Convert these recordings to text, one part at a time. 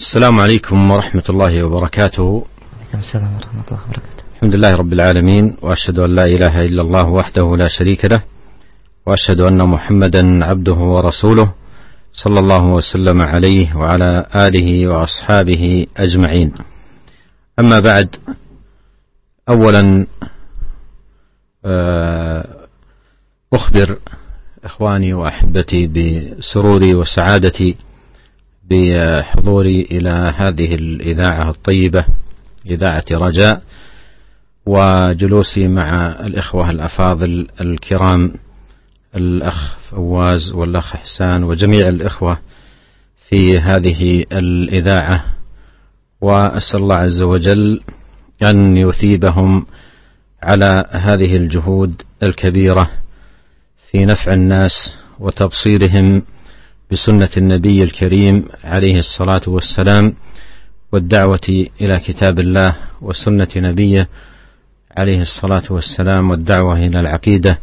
السلام عليكم ورحمة الله وبركاته. وعليكم السلام ورحمة الله وبركاته. الحمد لله رب العالمين وأشهد أن لا إله إلا الله وحده لا شريك له وأشهد أن محمدا عبده ورسوله صلى الله وسلم عليه وعلى آله وأصحابه أجمعين. أما بعد أولا آه، أخبر إخواني وأحبتي بسروري وسعادتي بحضوري إلى هذه الإذاعة الطيبة إذاعة رجاء وجلوسي مع الإخوة الأفاضل الكرام الأخ فواز والأخ حسان وجميع الإخوة في هذه الإذاعة وأسأل الله عز وجل أن يثيبهم على هذه الجهود الكبيرة في نفع الناس وتبصيرهم بسنة النبي الكريم عليه الصلاة والسلام والدعوة إلى كتاب الله وسنة نبيه عليه الصلاة والسلام والدعوة إلى العقيدة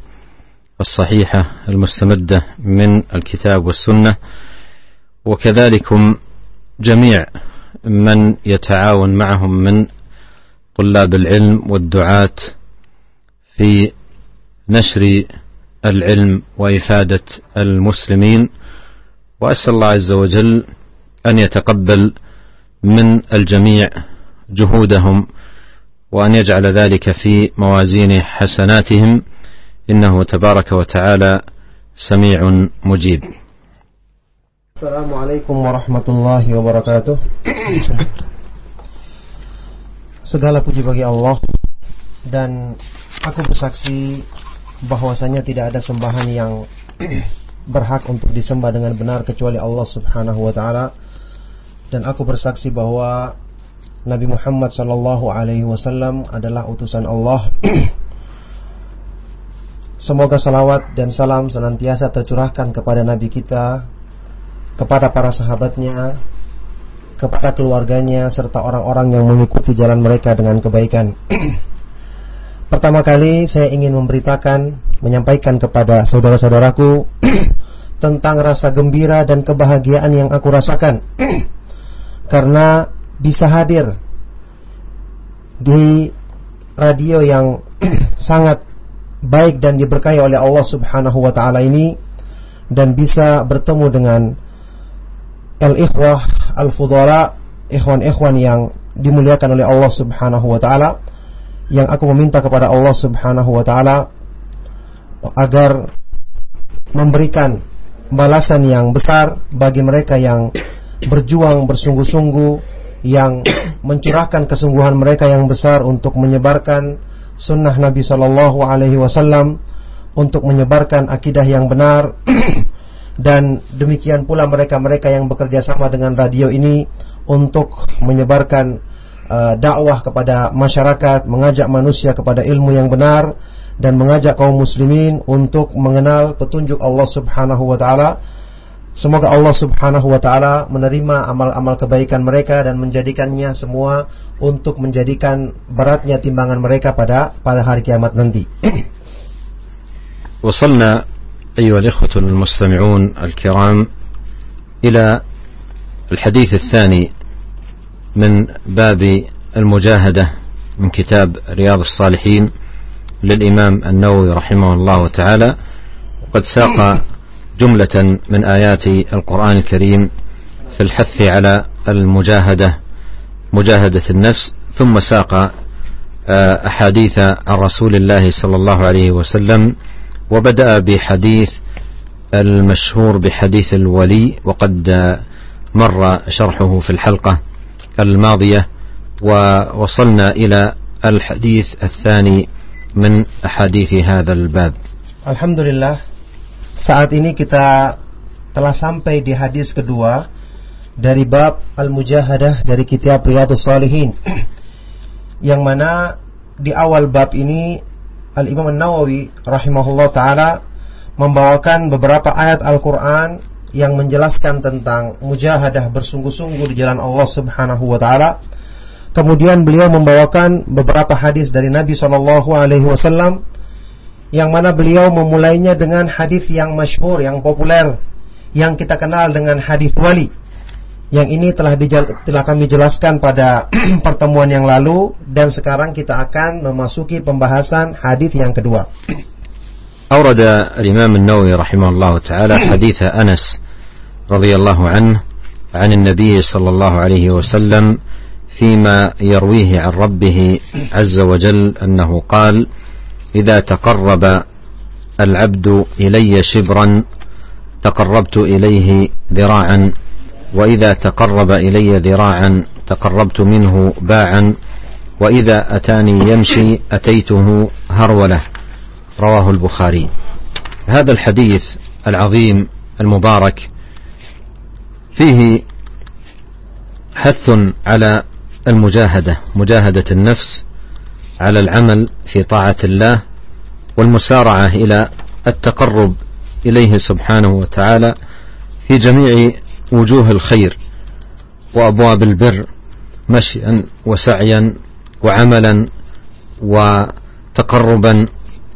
الصحيحة المستمدة من الكتاب والسنة وكذلكم جميع من يتعاون معهم من طلاب العلم والدعاة في نشر العلم وإفادة المسلمين وأسأل الله عز وجل أن يتقبل من الجميع جهودهم وأن يجعل ذلك في موازين حسناتهم إنه تبارك وتعالى سميع مجيب السلام عليكم ورحمة الله وبركاته Segala puji bagi Allah dan aku bersaksi bahwasanya tidak ada sembahan yang berhak untuk disembah dengan benar kecuali Allah Subhanahu wa taala dan aku bersaksi bahwa Nabi Muhammad sallallahu alaihi wasallam adalah utusan Allah. Semoga salawat dan salam senantiasa tercurahkan kepada nabi kita, kepada para sahabatnya, kepada keluarganya serta orang-orang yang mengikuti jalan mereka dengan kebaikan. Pertama kali saya ingin memberitakan, menyampaikan kepada saudara-saudaraku tentang rasa gembira dan kebahagiaan yang aku rasakan karena bisa hadir di radio yang sangat baik dan diberkahi oleh Allah Subhanahu wa taala ini dan bisa bertemu dengan al-ikhwah al-fudhala ikhwan-ikhwan yang dimuliakan oleh Allah Subhanahu wa taala yang aku meminta kepada Allah Subhanahu wa taala agar memberikan balasan yang besar bagi mereka yang berjuang bersungguh-sungguh yang mencurahkan kesungguhan mereka yang besar untuk menyebarkan sunnah Nabi Shallallahu Alaihi Wasallam untuk menyebarkan akidah yang benar dan demikian pula mereka-mereka yang bekerja sama dengan radio ini untuk menyebarkan uh, dakwah kepada masyarakat, mengajak manusia kepada ilmu yang benar dan mengajak kaum muslimin untuk mengenal petunjuk Allah Subhanahu wa taala. Semoga Allah Subhanahu wa taala menerima amal-amal kebaikan mereka dan menjadikannya semua untuk menjadikan beratnya timbangan mereka pada pada hari kiamat nanti. وصلنا أيها الإخوة المستمعون الكرام إلى الحديث الثاني من باب المجاهدة من كتاب رياض الصالحين للإمام النووي رحمه الله تعالى وقد ساق جملة من آيات القرآن الكريم في الحث على المجاهدة مجاهدة النفس ثم ساق آه، أحاديث عن رسول الله صلى الله عليه وسلم وبدأ بحديث المشهور بحديث الولي وقد آه، مر شرحه في الحلقة الماضية ووصلنا إلى الحديث الثاني من أحاديث هذا الباب الحمد saat ini kita telah sampai di hadis kedua dari bab Al-Mujahadah dari kitab Riyadhus Salihin, yang mana di awal bab ini Al-Imam nawawi rahimahullah taala membawakan beberapa ayat Al-Qur'an yang menjelaskan tentang mujahadah bersungguh-sungguh di jalan Allah Subhanahu wa taala Kemudian beliau membawakan beberapa hadis dari Nabi Shallallahu Alaihi Wasallam yang mana beliau memulainya dengan hadis yang masyhur, yang populer, yang kita kenal dengan hadis wali. Yang ini telah, telah kami jelaskan pada pertemuan yang lalu dan sekarang kita akan memasuki pembahasan hadis yang kedua. أورد الإمام النووي رحمه الله تعالى حديث أنس رضي الله عنه عن النبي صلى الله فيما يرويه عن ربه عز وجل انه قال اذا تقرب العبد الي شبرا تقربت اليه ذراعا واذا تقرب الي ذراعا تقربت منه باعا واذا اتاني يمشي اتيته هروله رواه البخاري هذا الحديث العظيم المبارك فيه حث على المجاهدة مجاهدة النفس على العمل في طاعة الله والمسارعة إلى التقرب إليه سبحانه وتعالى في جميع وجوه الخير وأبواب البر مشيا وسعيا وعملا وتقربا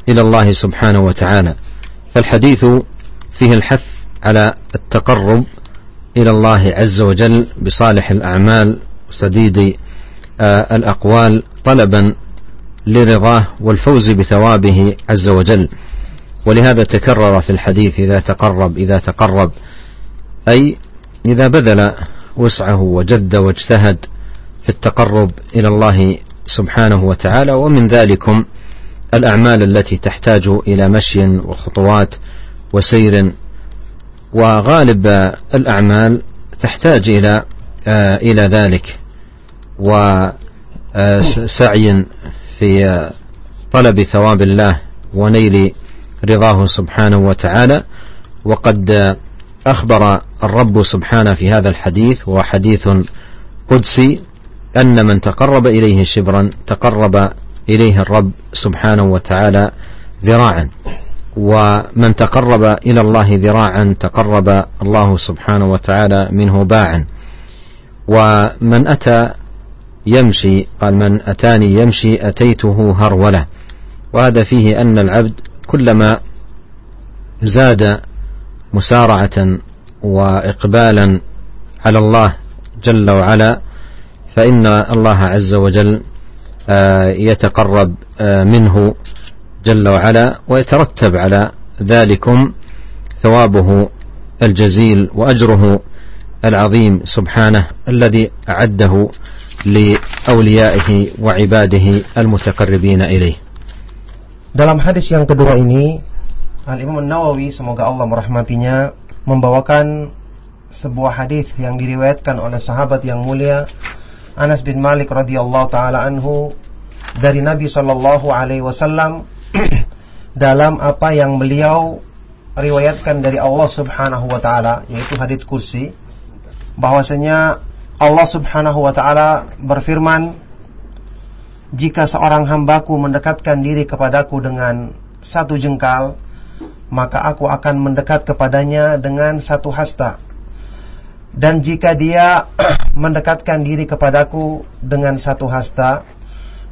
إلى الله سبحانه وتعالى فالحديث فيه الحث على التقرب إلى الله عز وجل بصالح الأعمال سديد آه، الأقوال طلبا لرضاه والفوز بثوابه عز وجل ولهذا تكرر في الحديث إذا تقرب إذا تقرب أي إذا بذل وسعه وجد واجتهد في التقرب إلى الله سبحانه وتعالى ومن ذلكم الأعمال التي تحتاج إلى مشي وخطوات وسير وغالب الأعمال تحتاج إلى آه، إلى ذلك وسعي آه، في آه، طلب ثواب الله ونيل رضاه سبحانه وتعالى وقد أخبر الرب سبحانه في هذا الحديث وهو حديث قدسي أن من تقرب إليه شبرا تقرب إليه الرب سبحانه وتعالى ذراعا ومن تقرب إلى الله ذراعا تقرب الله سبحانه وتعالى منه باعا ومن أتى يمشي قال من أتاني يمشي أتيته هرولة وهذا فيه أن العبد كلما زاد مسارعة وإقبالا على الله جل وعلا فإن الله عز وجل آه، يتقرب آه، منه جل وعلا ويترتب على ذلكم ثوابه الجزيل وأجره العظيم سبحانه الذي أعده لأوليائه وعباده المتقربين إليه Dalam hadis yang kedua ini Al-Imam Nawawi semoga Allah merahmatinya membawakan sebuah hadis yang diriwayatkan oleh sahabat yang mulia Anas bin Malik radhiyallahu taala anhu dari Nabi sallallahu alaihi wasallam dalam apa yang beliau riwayatkan dari Allah Subhanahu wa taala yaitu hadis kursi bahwasanya Allah Subhanahu wa taala berfirman jika seorang hambaku mendekatkan diri kepadaku dengan satu jengkal maka aku akan mendekat kepadanya dengan satu hasta dan jika dia mendekatkan diri kepadaku dengan satu hasta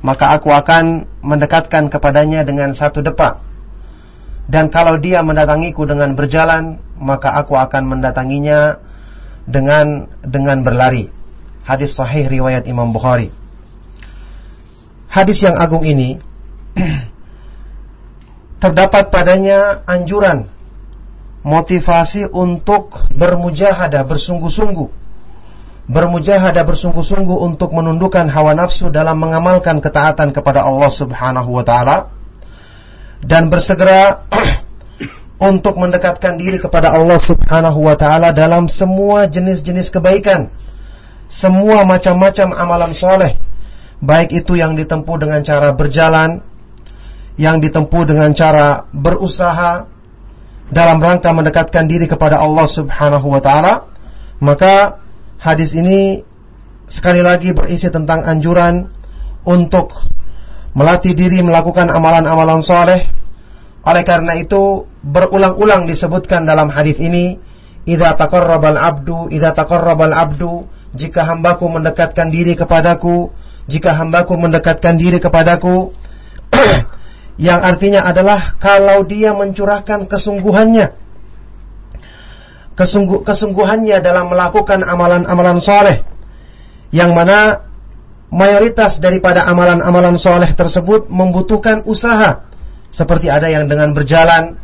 maka aku akan mendekatkan kepadanya dengan satu depak dan kalau dia mendatangiku dengan berjalan maka aku akan mendatanginya dengan dengan berlari. Hadis sahih riwayat Imam Bukhari. Hadis yang agung ini terdapat padanya anjuran motivasi untuk bermujahadah bersungguh-sungguh bermujahadah bersungguh-sungguh untuk menundukkan hawa nafsu dalam mengamalkan ketaatan kepada Allah Subhanahu wa taala dan bersegera untuk mendekatkan diri kepada Allah Subhanahu wa taala dalam semua jenis-jenis kebaikan. Semua macam-macam amalan soleh Baik itu yang ditempuh dengan cara berjalan Yang ditempuh dengan cara berusaha Dalam rangka mendekatkan diri kepada Allah subhanahu wa ta'ala Maka hadis ini Sekali lagi berisi tentang anjuran Untuk melatih diri melakukan amalan-amalan soleh oleh karena itu berulang-ulang disebutkan dalam hadis ini, "Idza taqarrabal abdu, idza taqarrabal abdu," jika hambaku mendekatkan diri kepadaku, jika hambaku mendekatkan diri kepadaku, yang artinya adalah kalau dia mencurahkan kesungguhannya, kesungguh, kesungguhannya dalam melakukan amalan-amalan soleh, yang mana mayoritas daripada amalan-amalan soleh tersebut membutuhkan usaha seperti ada yang dengan berjalan,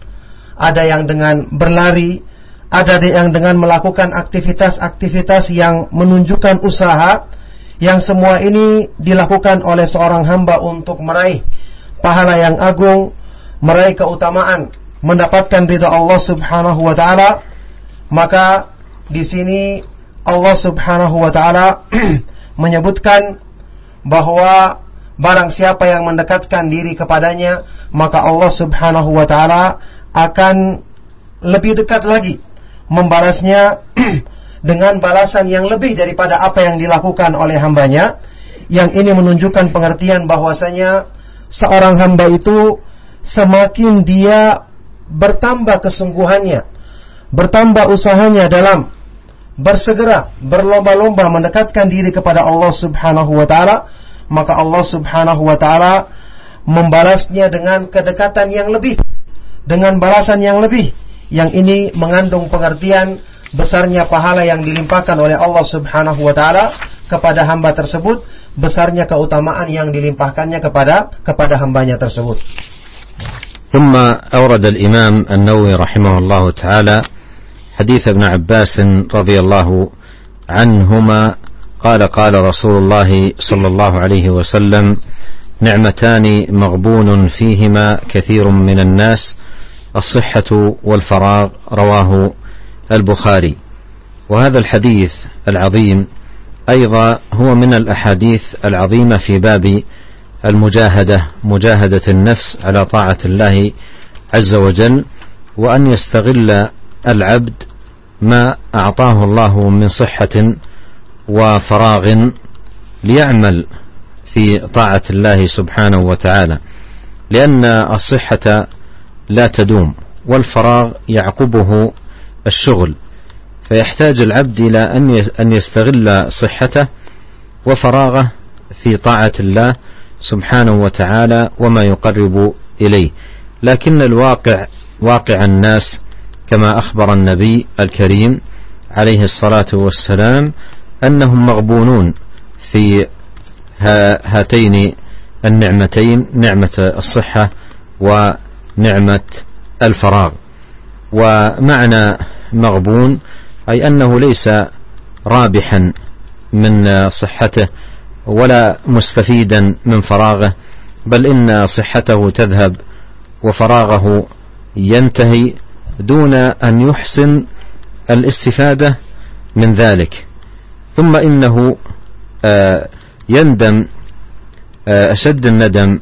ada yang dengan berlari, ada yang dengan melakukan aktivitas-aktivitas yang menunjukkan usaha yang semua ini dilakukan oleh seorang hamba untuk meraih pahala yang agung, meraih keutamaan, mendapatkan ridha Allah Subhanahu wa taala, maka di sini Allah Subhanahu wa taala menyebutkan bahwa barang siapa yang mendekatkan diri kepadanya maka Allah Subhanahu wa taala akan lebih dekat lagi membalasnya dengan balasan yang lebih daripada apa yang dilakukan oleh hambanya yang ini menunjukkan pengertian bahwasanya seorang hamba itu semakin dia bertambah kesungguhannya, bertambah usahanya dalam bersegera, berlomba-lomba mendekatkan diri kepada Allah Subhanahu wa taala, maka Allah Subhanahu wa taala membalasnya dengan kedekatan yang lebih, dengan balasan yang lebih. Yang ini mengandung pengertian besarnya pahala yang dilimpahkan oleh Allah Subhanahu wa taala kepada hamba tersebut, besarnya keutamaan yang dilimpahkannya kepada kepada hambanya tersebut. ثم أورد الإمام النووي رحمه الله تعالى حديث ابن عباس رضي الله عنهما قال قال رسول الله صلى الله عليه وسلم نعمتان مغبون فيهما كثير من الناس الصحة والفراغ رواه البخاري وهذا الحديث العظيم أيضا هو من الأحاديث العظيمة في باب المجاهدة مجاهدة النفس على طاعة الله عز وجل وأن يستغل العبد ما أعطاه الله من صحة وفراغ ليعمل في طاعة الله سبحانه وتعالى لأن الصحة لا تدوم والفراغ يعقبه الشغل فيحتاج العبد إلى أن يستغل صحته وفراغه في طاعة الله سبحانه وتعالى وما يقرب إليه لكن الواقع واقع الناس كما أخبر النبي الكريم عليه الصلاة والسلام أنهم مغبونون في هاتين النعمتين نعمة الصحة ونعمة الفراغ ومعنى مغبون أي أنه ليس رابحا من صحته ولا مستفيدا من فراغه بل إن صحته تذهب وفراغه ينتهي دون أن يحسن الاستفادة من ذلك ثم إنه آه، يندم آه، أشد الندم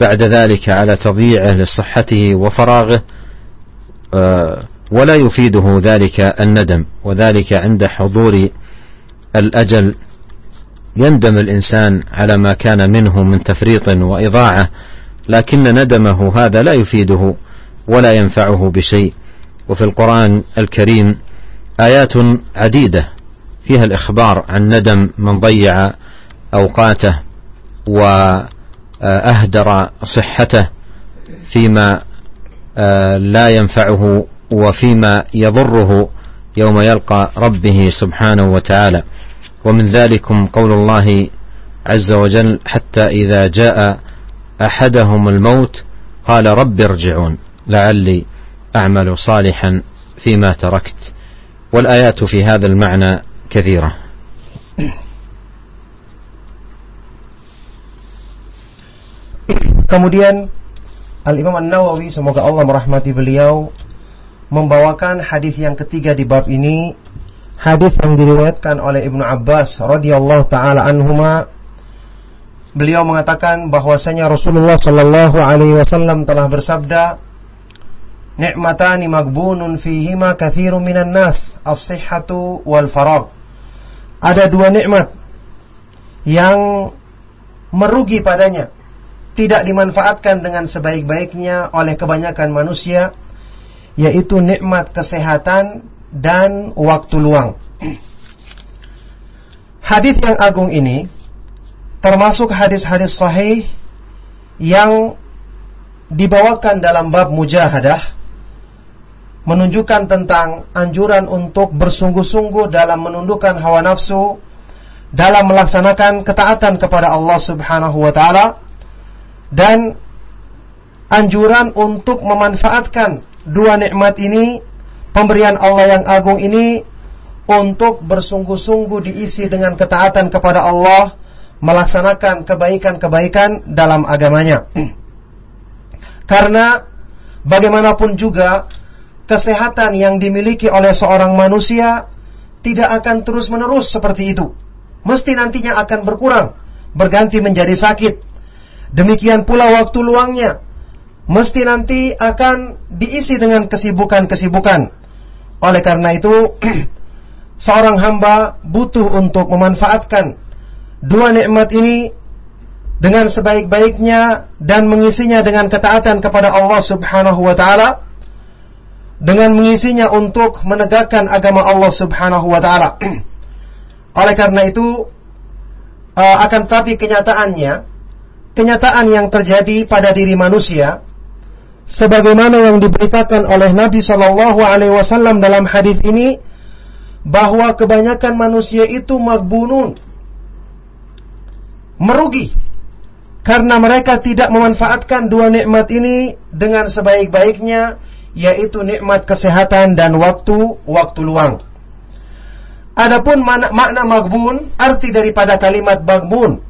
بعد ذلك على تضييعه لصحته وفراغه آه، ولا يفيده ذلك الندم وذلك عند حضور الأجل يندم الإنسان على ما كان منه من تفريط وإضاعة لكن ندمه هذا لا يفيده ولا ينفعه بشيء وفي القرآن الكريم آيات عديدة فيها الإخبار عن ندم من ضيع أوقاته وأهدر صحته فيما آه، لا ينفعه وفيما يضره يوم يلقى ربه سبحانه وتعالى ومن ذلكم قول الله عز وجل حتى إذا جاء أحدهم الموت قال رب ارجعون لعلي أعمل صالحا فيما تركت والآيات في هذا المعنى كثيرة Kemudian Al-Imam An-Nawawi semoga Allah merahmati beliau membawakan hadis yang ketiga di bab ini hadis yang diriwayatkan oleh Ibnu Abbas radhiyallahu taala anhuma beliau mengatakan bahwasanya Rasulullah sallallahu alaihi wasallam telah bersabda nikmatani magbunun fihima kathiru minan nas as-sihhatu wal farag ada dua nikmat yang merugi padanya tidak dimanfaatkan dengan sebaik-baiknya oleh kebanyakan manusia yaitu nikmat kesehatan dan waktu luang. Hadis yang agung ini termasuk hadis-hadis sahih yang dibawakan dalam bab mujahadah menunjukkan tentang anjuran untuk bersungguh-sungguh dalam menundukkan hawa nafsu dalam melaksanakan ketaatan kepada Allah Subhanahu wa taala dan anjuran untuk memanfaatkan dua nikmat ini, pemberian Allah yang agung ini untuk bersungguh-sungguh diisi dengan ketaatan kepada Allah, melaksanakan kebaikan-kebaikan dalam agamanya. Karena bagaimanapun juga kesehatan yang dimiliki oleh seorang manusia tidak akan terus-menerus seperti itu. Mesti nantinya akan berkurang, berganti menjadi sakit, Demikian pula waktu luangnya mesti nanti akan diisi dengan kesibukan-kesibukan. Oleh karena itu, seorang hamba butuh untuk memanfaatkan dua nikmat ini dengan sebaik-baiknya dan mengisinya dengan ketaatan kepada Allah Subhanahu wa taala dengan mengisinya untuk menegakkan agama Allah Subhanahu wa taala. Oleh karena itu uh, akan tapi kenyataannya kenyataan yang terjadi pada diri manusia sebagaimana yang diberitakan oleh Nabi Shallallahu alaihi wasallam dalam hadis ini bahwa kebanyakan manusia itu magbunun merugi karena mereka tidak memanfaatkan dua nikmat ini dengan sebaik-baiknya yaitu nikmat kesehatan dan waktu waktu luang. Adapun makna magbun arti daripada kalimat magbun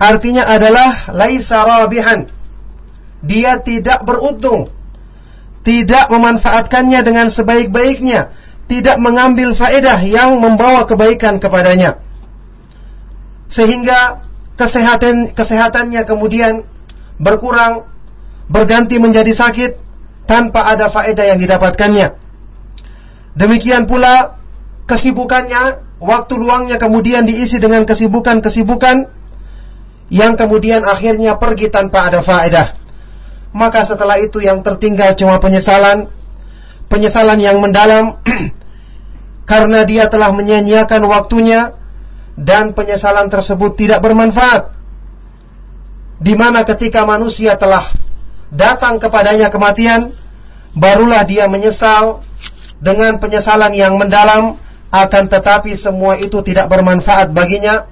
artinya adalah laisa rabihan. Dia tidak beruntung. Tidak memanfaatkannya dengan sebaik-baiknya, tidak mengambil faedah yang membawa kebaikan kepadanya. Sehingga kesehatan kesehatannya kemudian berkurang, berganti menjadi sakit tanpa ada faedah yang didapatkannya. Demikian pula kesibukannya, waktu luangnya kemudian diisi dengan kesibukan-kesibukan yang kemudian akhirnya pergi tanpa ada faedah. Maka setelah itu yang tertinggal cuma penyesalan, penyesalan yang mendalam karena dia telah menyanyiakan waktunya dan penyesalan tersebut tidak bermanfaat. Di mana ketika manusia telah datang kepadanya kematian, barulah dia menyesal dengan penyesalan yang mendalam akan tetapi semua itu tidak bermanfaat baginya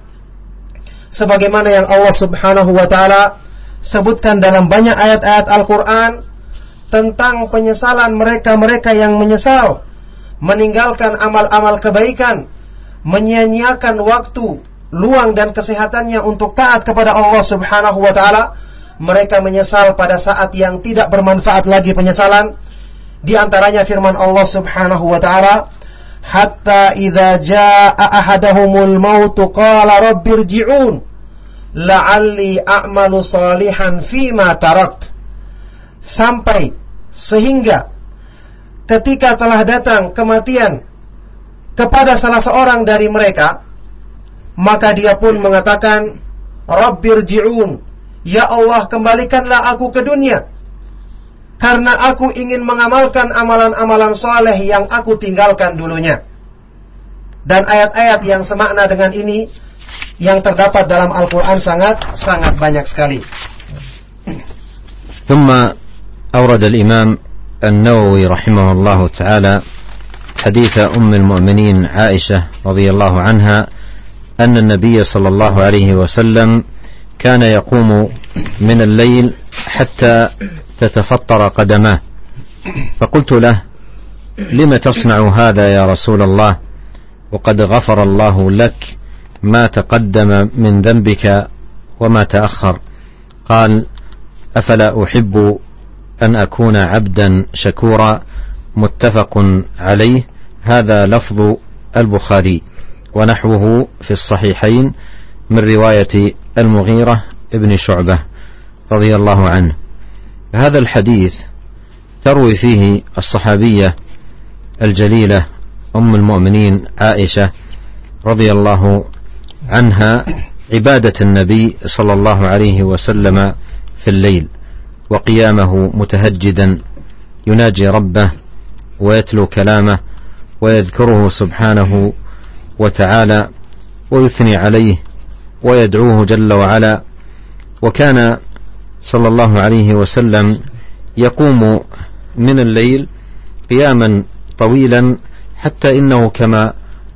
sebagaimana yang Allah Subhanahu wa taala sebutkan dalam banyak ayat-ayat Al-Qur'an tentang penyesalan mereka-mereka yang menyesal meninggalkan amal-amal kebaikan, menyia-nyiakan waktu, luang dan kesehatannya untuk taat kepada Allah Subhanahu wa taala, mereka menyesal pada saat yang tidak bermanfaat lagi penyesalan. Di antaranya firman Allah Subhanahu wa taala, hatta idza jaa ahadahumul maut qala rabbirji'un la'alli a'malu salihan ma tarakt sampai sehingga ketika telah datang kematian kepada salah seorang dari mereka maka dia pun mengatakan rabbirji'un ya Allah kembalikanlah aku ke dunia karena aku ingin mengamalkan amalan-amalan soleh yang aku tinggalkan dulunya. Dan ayat-ayat yang semakna dengan ini yang terdapat dalam Al-Quran sangat sangat banyak sekali. ثم أورد الإمام النووي رحمه الله تعالى حديث أم المؤمنين عائشة رضي الله عنها أن النبي صلى الله عليه وسلم كان يقوم من الليل حتى تتفطر قدماه فقلت له لم تصنع هذا يا رسول الله وقد غفر الله لك ما تقدم من ذنبك وما تاخر قال افلا احب ان اكون عبدا شكورا متفق عليه هذا لفظ البخاري ونحوه في الصحيحين من روايه المغيره ابن شعبه رضي الله عنه هذا الحديث تروي فيه الصحابية الجليلة أم المؤمنين عائشة رضي الله عنها عبادة النبي صلى الله عليه وسلم في الليل وقيامه متهجدا يناجي ربه ويتلو كلامه ويذكره سبحانه وتعالى ويثني عليه ويدعوه جل وعلا وكان صلى الله عليه وسلم يقوم من الليل قياما طويلا حتى انه كما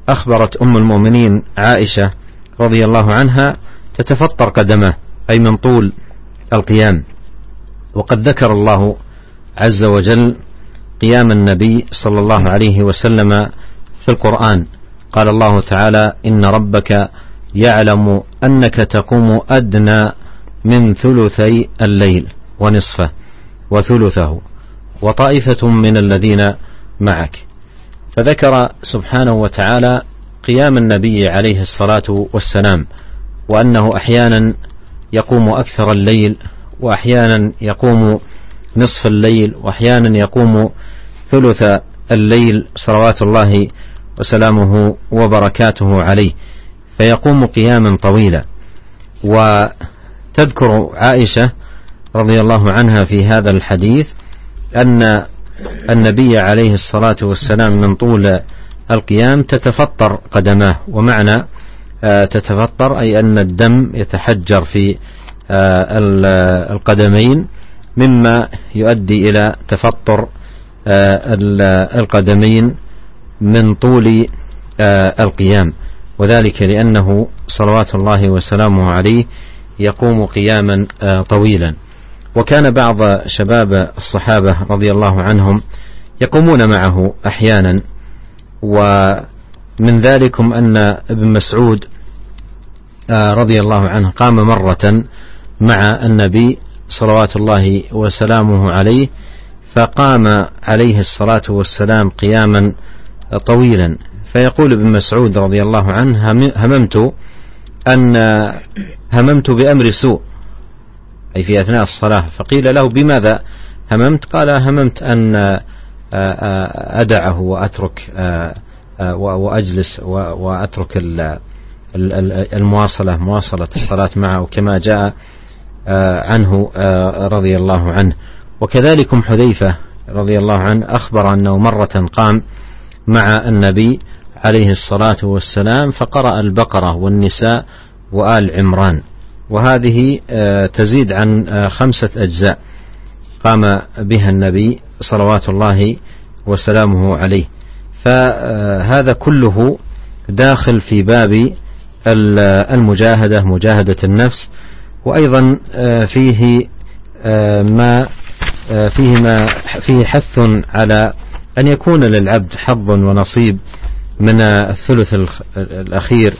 اخبرت ام المؤمنين عائشه رضي الله عنها تتفطر قدمه اي من طول القيام وقد ذكر الله عز وجل قيام النبي صلى الله عليه وسلم في القران قال الله تعالى ان ربك يعلم انك تقوم ادنى من ثلثي الليل ونصفه وثلثه وطائفة من الذين معك فذكر سبحانه وتعالى قيام النبي عليه الصلاة والسلام وأنه أحيانا يقوم أكثر الليل وأحيانا يقوم نصف الليل وأحيانا يقوم ثلث الليل صلوات الله وسلامه وبركاته عليه فيقوم قياما طويلا و تذكر عائشة رضي الله عنها في هذا الحديث أن النبي عليه الصلاة والسلام من طول القيام تتفطر قدماه ومعنى آه، تتفطر أي أن الدم يتحجر في آه، القدمين مما يؤدي إلى تفطر آه، القدمين من طول القيام وذلك لأنه صلوات الله وسلامه عليه يقوم قياما آه، طويلا وكان بعض شباب الصحابة رضي الله عنهم يقومون معه أحيانا ومن ذلكم أن ابن مسعود آه، رضي الله عنه قام مرة مع النبي صلوات الله وسلامه عليه فقام عليه الصلاة والسلام قياما طويلا فيقول ابن مسعود رضي الله عنه هممت أن هممت بأمر سوء أي في أثناء الصلاة فقيل له بماذا هممت قال هممت أن آه، آه، أدعه وأترك آه، وأجلس وأترك المواصلة مواصلة الصلاة معه كما جاء عنه رضي الله عنه وكذلكم حذيفة رضي الله عنه أخبر أنه مرة قام مع النبي عليه الصلاة والسلام فقرأ البقرة والنساء وآل عمران وهذه آه، تزيد عن آه، خمسة أجزاء قام بها النبي صلوات الله وسلامه عليه فهذا آه، كله داخل في باب المجاهدة مجاهدة النفس وأيضا فيه ما فيه ما فيه حث على أن يكون للعبد حظ ونصيب من الثلث الأخير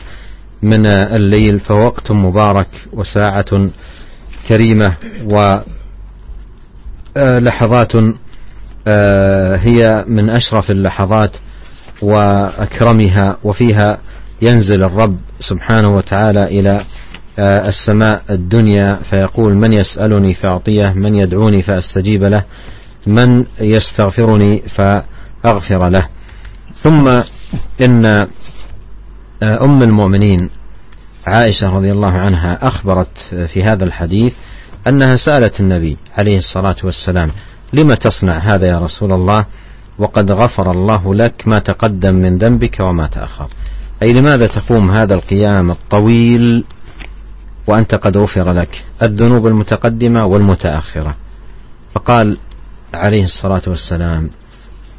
من الليل فوقت مبارك وساعة كريمة ولحظات آه، آه، هي من أشرف اللحظات وأكرمها وفيها ينزل الرب سبحانه وتعالى إلى آه، السماء الدنيا فيقول من يسألني فأعطيه من يدعوني فأستجيب له من يستغفرني فأغفر له ثم إن آه، أم المؤمنين عائشة رضي الله عنها أخبرت في هذا الحديث أنها سألت النبي عليه الصلاة والسلام لما تصنع هذا يا رسول الله وقد غفر الله لك ما تقدم من ذنبك وما تأخر أي لماذا تقوم هذا القيام الطويل وأنت قد غفر لك الذنوب المتقدمة والمتأخرة فقال عليه الصلاة والسلام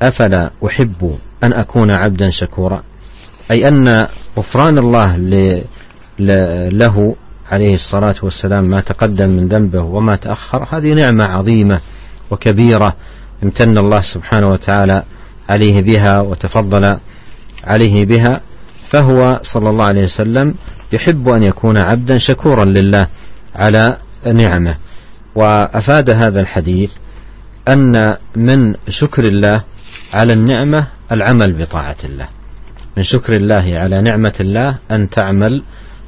أفلا أحب أن أكون عبدا شكورا أي أن غفران الله له عليه الصلاة والسلام ما تقدم من ذنبه وما تأخر هذه نعمة عظيمة وكبيرة امتن الله سبحانه وتعالى عليه بها وتفضل عليه بها فهو صلى الله عليه وسلم يحب أن يكون عبدا شكورا لله على نعمه وأفاد هذا الحديث أن من شكر الله على النعمة العمل بطاعة الله من شكر الله على نعمة الله أن تعمل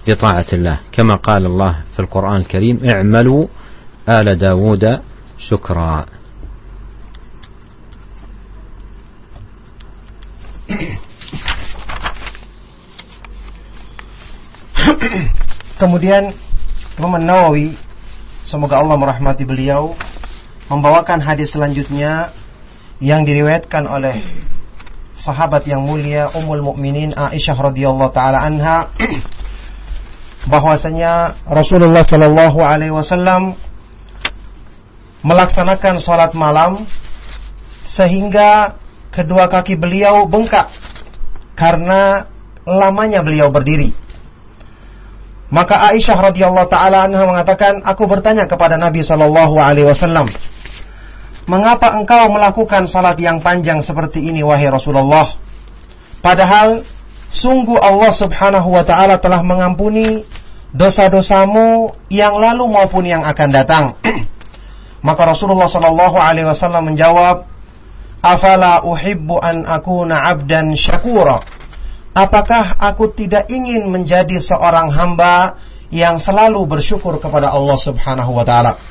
بطاعة الله كما قال الله في القرآن الكريم اعملوا آل داود شكرا Kemudian Imam Nawawi semoga Allah merahmati beliau membawakan hadis selanjutnya yang diriwayatkan oleh sahabat yang mulia Ummul Mukminin Aisyah radhiyallahu taala anha bahwasanya Rasulullah Shallallahu alaihi wasallam melaksanakan sholat malam sehingga kedua kaki beliau bengkak karena lamanya beliau berdiri. Maka Aisyah radhiyallahu taala anha mengatakan, aku bertanya kepada Nabi Shallallahu alaihi wasallam, Mengapa engkau melakukan salat yang panjang seperti ini wahai Rasulullah? Padahal sungguh Allah Subhanahu wa taala telah mengampuni dosa-dosamu yang lalu maupun yang akan datang. Maka Rasulullah shallallahu alaihi wasallam menjawab, "Afala uhibbu an akuna 'abdan syakura?" Apakah aku tidak ingin menjadi seorang hamba yang selalu bersyukur kepada Allah Subhanahu wa taala?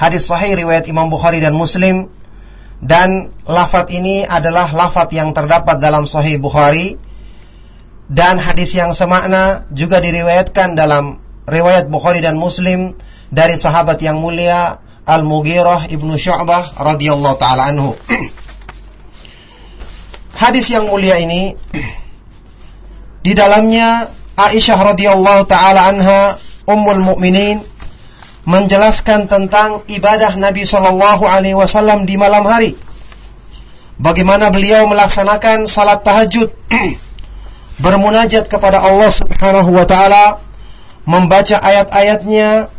Hadis sahih riwayat Imam Bukhari dan Muslim dan lafat ini adalah lafat yang terdapat dalam sahih Bukhari dan hadis yang semakna juga diriwayatkan dalam riwayat Bukhari dan Muslim dari sahabat yang mulia Al-Mughirah Ibnu Syu'bah radhiyallahu taala anhu. Hadis yang mulia ini di dalamnya Aisyah radhiyallahu taala anha ummul mukminin menjelaskan tentang ibadah Nabi Shallallahu Alaihi Wasallam di malam hari. Bagaimana beliau melaksanakan salat tahajud, bermunajat kepada Allah Subhanahu Wa Taala, membaca ayat-ayatnya,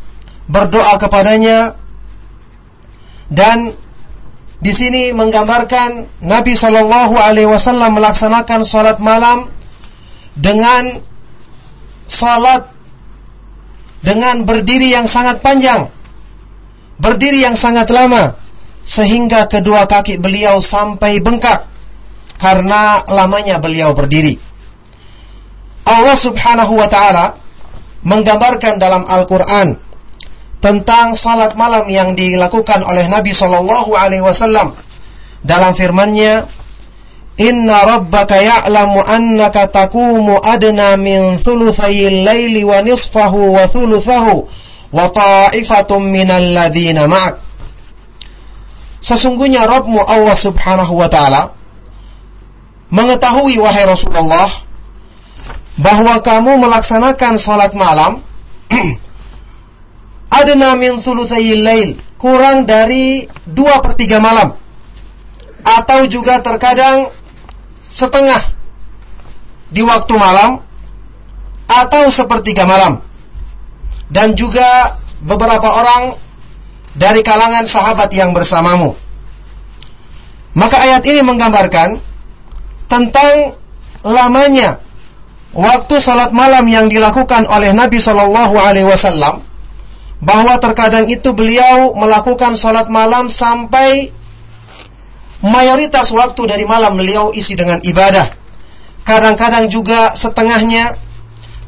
berdoa kepadanya, dan di sini menggambarkan Nabi Shallallahu Alaihi Wasallam melaksanakan salat malam dengan salat dengan berdiri yang sangat panjang, berdiri yang sangat lama, sehingga kedua kaki beliau sampai bengkak karena lamanya beliau berdiri. Allah Subhanahu wa taala menggambarkan dalam Al-Qur'an tentang salat malam yang dilakukan oleh Nabi Shallallahu alaihi wasallam dalam firman-Nya Inna rabbaka ya'lamu annaka takumu adna min thuluthayil laili wa nisfahu wa thuluthahu wa ta'ifatum minal ladhina ma'ak. Sesungguhnya Rabbmu Allah subhanahu wa ta'ala mengetahui wahai Rasulullah bahwa kamu melaksanakan salat malam adna min thuluthayil lail kurang dari dua per tiga malam atau juga terkadang setengah di waktu malam atau sepertiga malam. Dan juga beberapa orang dari kalangan sahabat yang bersamamu. Maka ayat ini menggambarkan tentang lamanya waktu salat malam yang dilakukan oleh Nabi Shallallahu Alaihi Wasallam bahwa terkadang itu beliau melakukan salat malam sampai mayoritas waktu dari malam beliau isi dengan ibadah. Kadang-kadang juga setengahnya,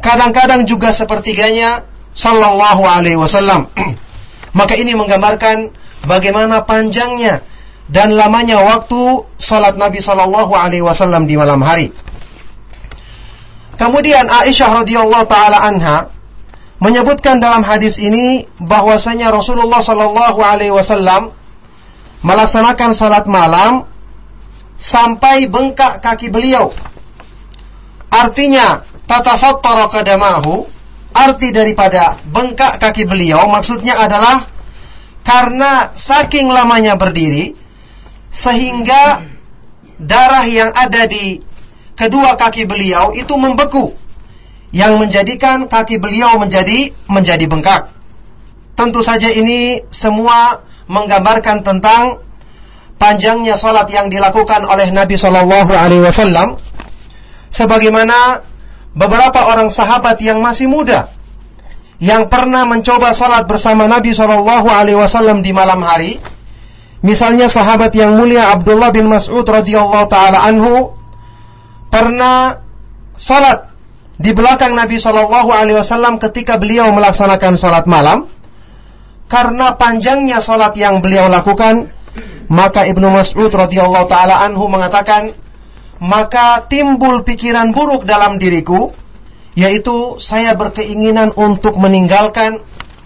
kadang-kadang juga sepertiganya sallallahu alaihi wasallam. Maka ini menggambarkan bagaimana panjangnya dan lamanya waktu salat Nabi sallallahu alaihi wasallam di malam hari. Kemudian Aisyah radhiyallahu taala anha menyebutkan dalam hadis ini bahwasanya Rasulullah sallallahu alaihi wasallam melaksanakan salat malam sampai bengkak kaki beliau. Artinya, tatafattara kadamahu, arti daripada bengkak kaki beliau maksudnya adalah karena saking lamanya berdiri sehingga darah yang ada di kedua kaki beliau itu membeku yang menjadikan kaki beliau menjadi menjadi bengkak. Tentu saja ini semua menggambarkan tentang panjangnya salat yang dilakukan oleh Nabi Shallallahu Alaihi Wasallam, sebagaimana beberapa orang sahabat yang masih muda yang pernah mencoba salat bersama Nabi Shallallahu Alaihi Wasallam di malam hari, misalnya sahabat yang mulia Abdullah bin Mas'ud radhiyallahu taala anhu pernah salat di belakang Nabi Shallallahu Alaihi Wasallam ketika beliau melaksanakan salat malam karena panjangnya salat yang beliau lakukan, maka Ibnu Mas'ud radhiyallahu taala anhu mengatakan, maka timbul pikiran buruk dalam diriku, yaitu saya berkeinginan untuk meninggalkan,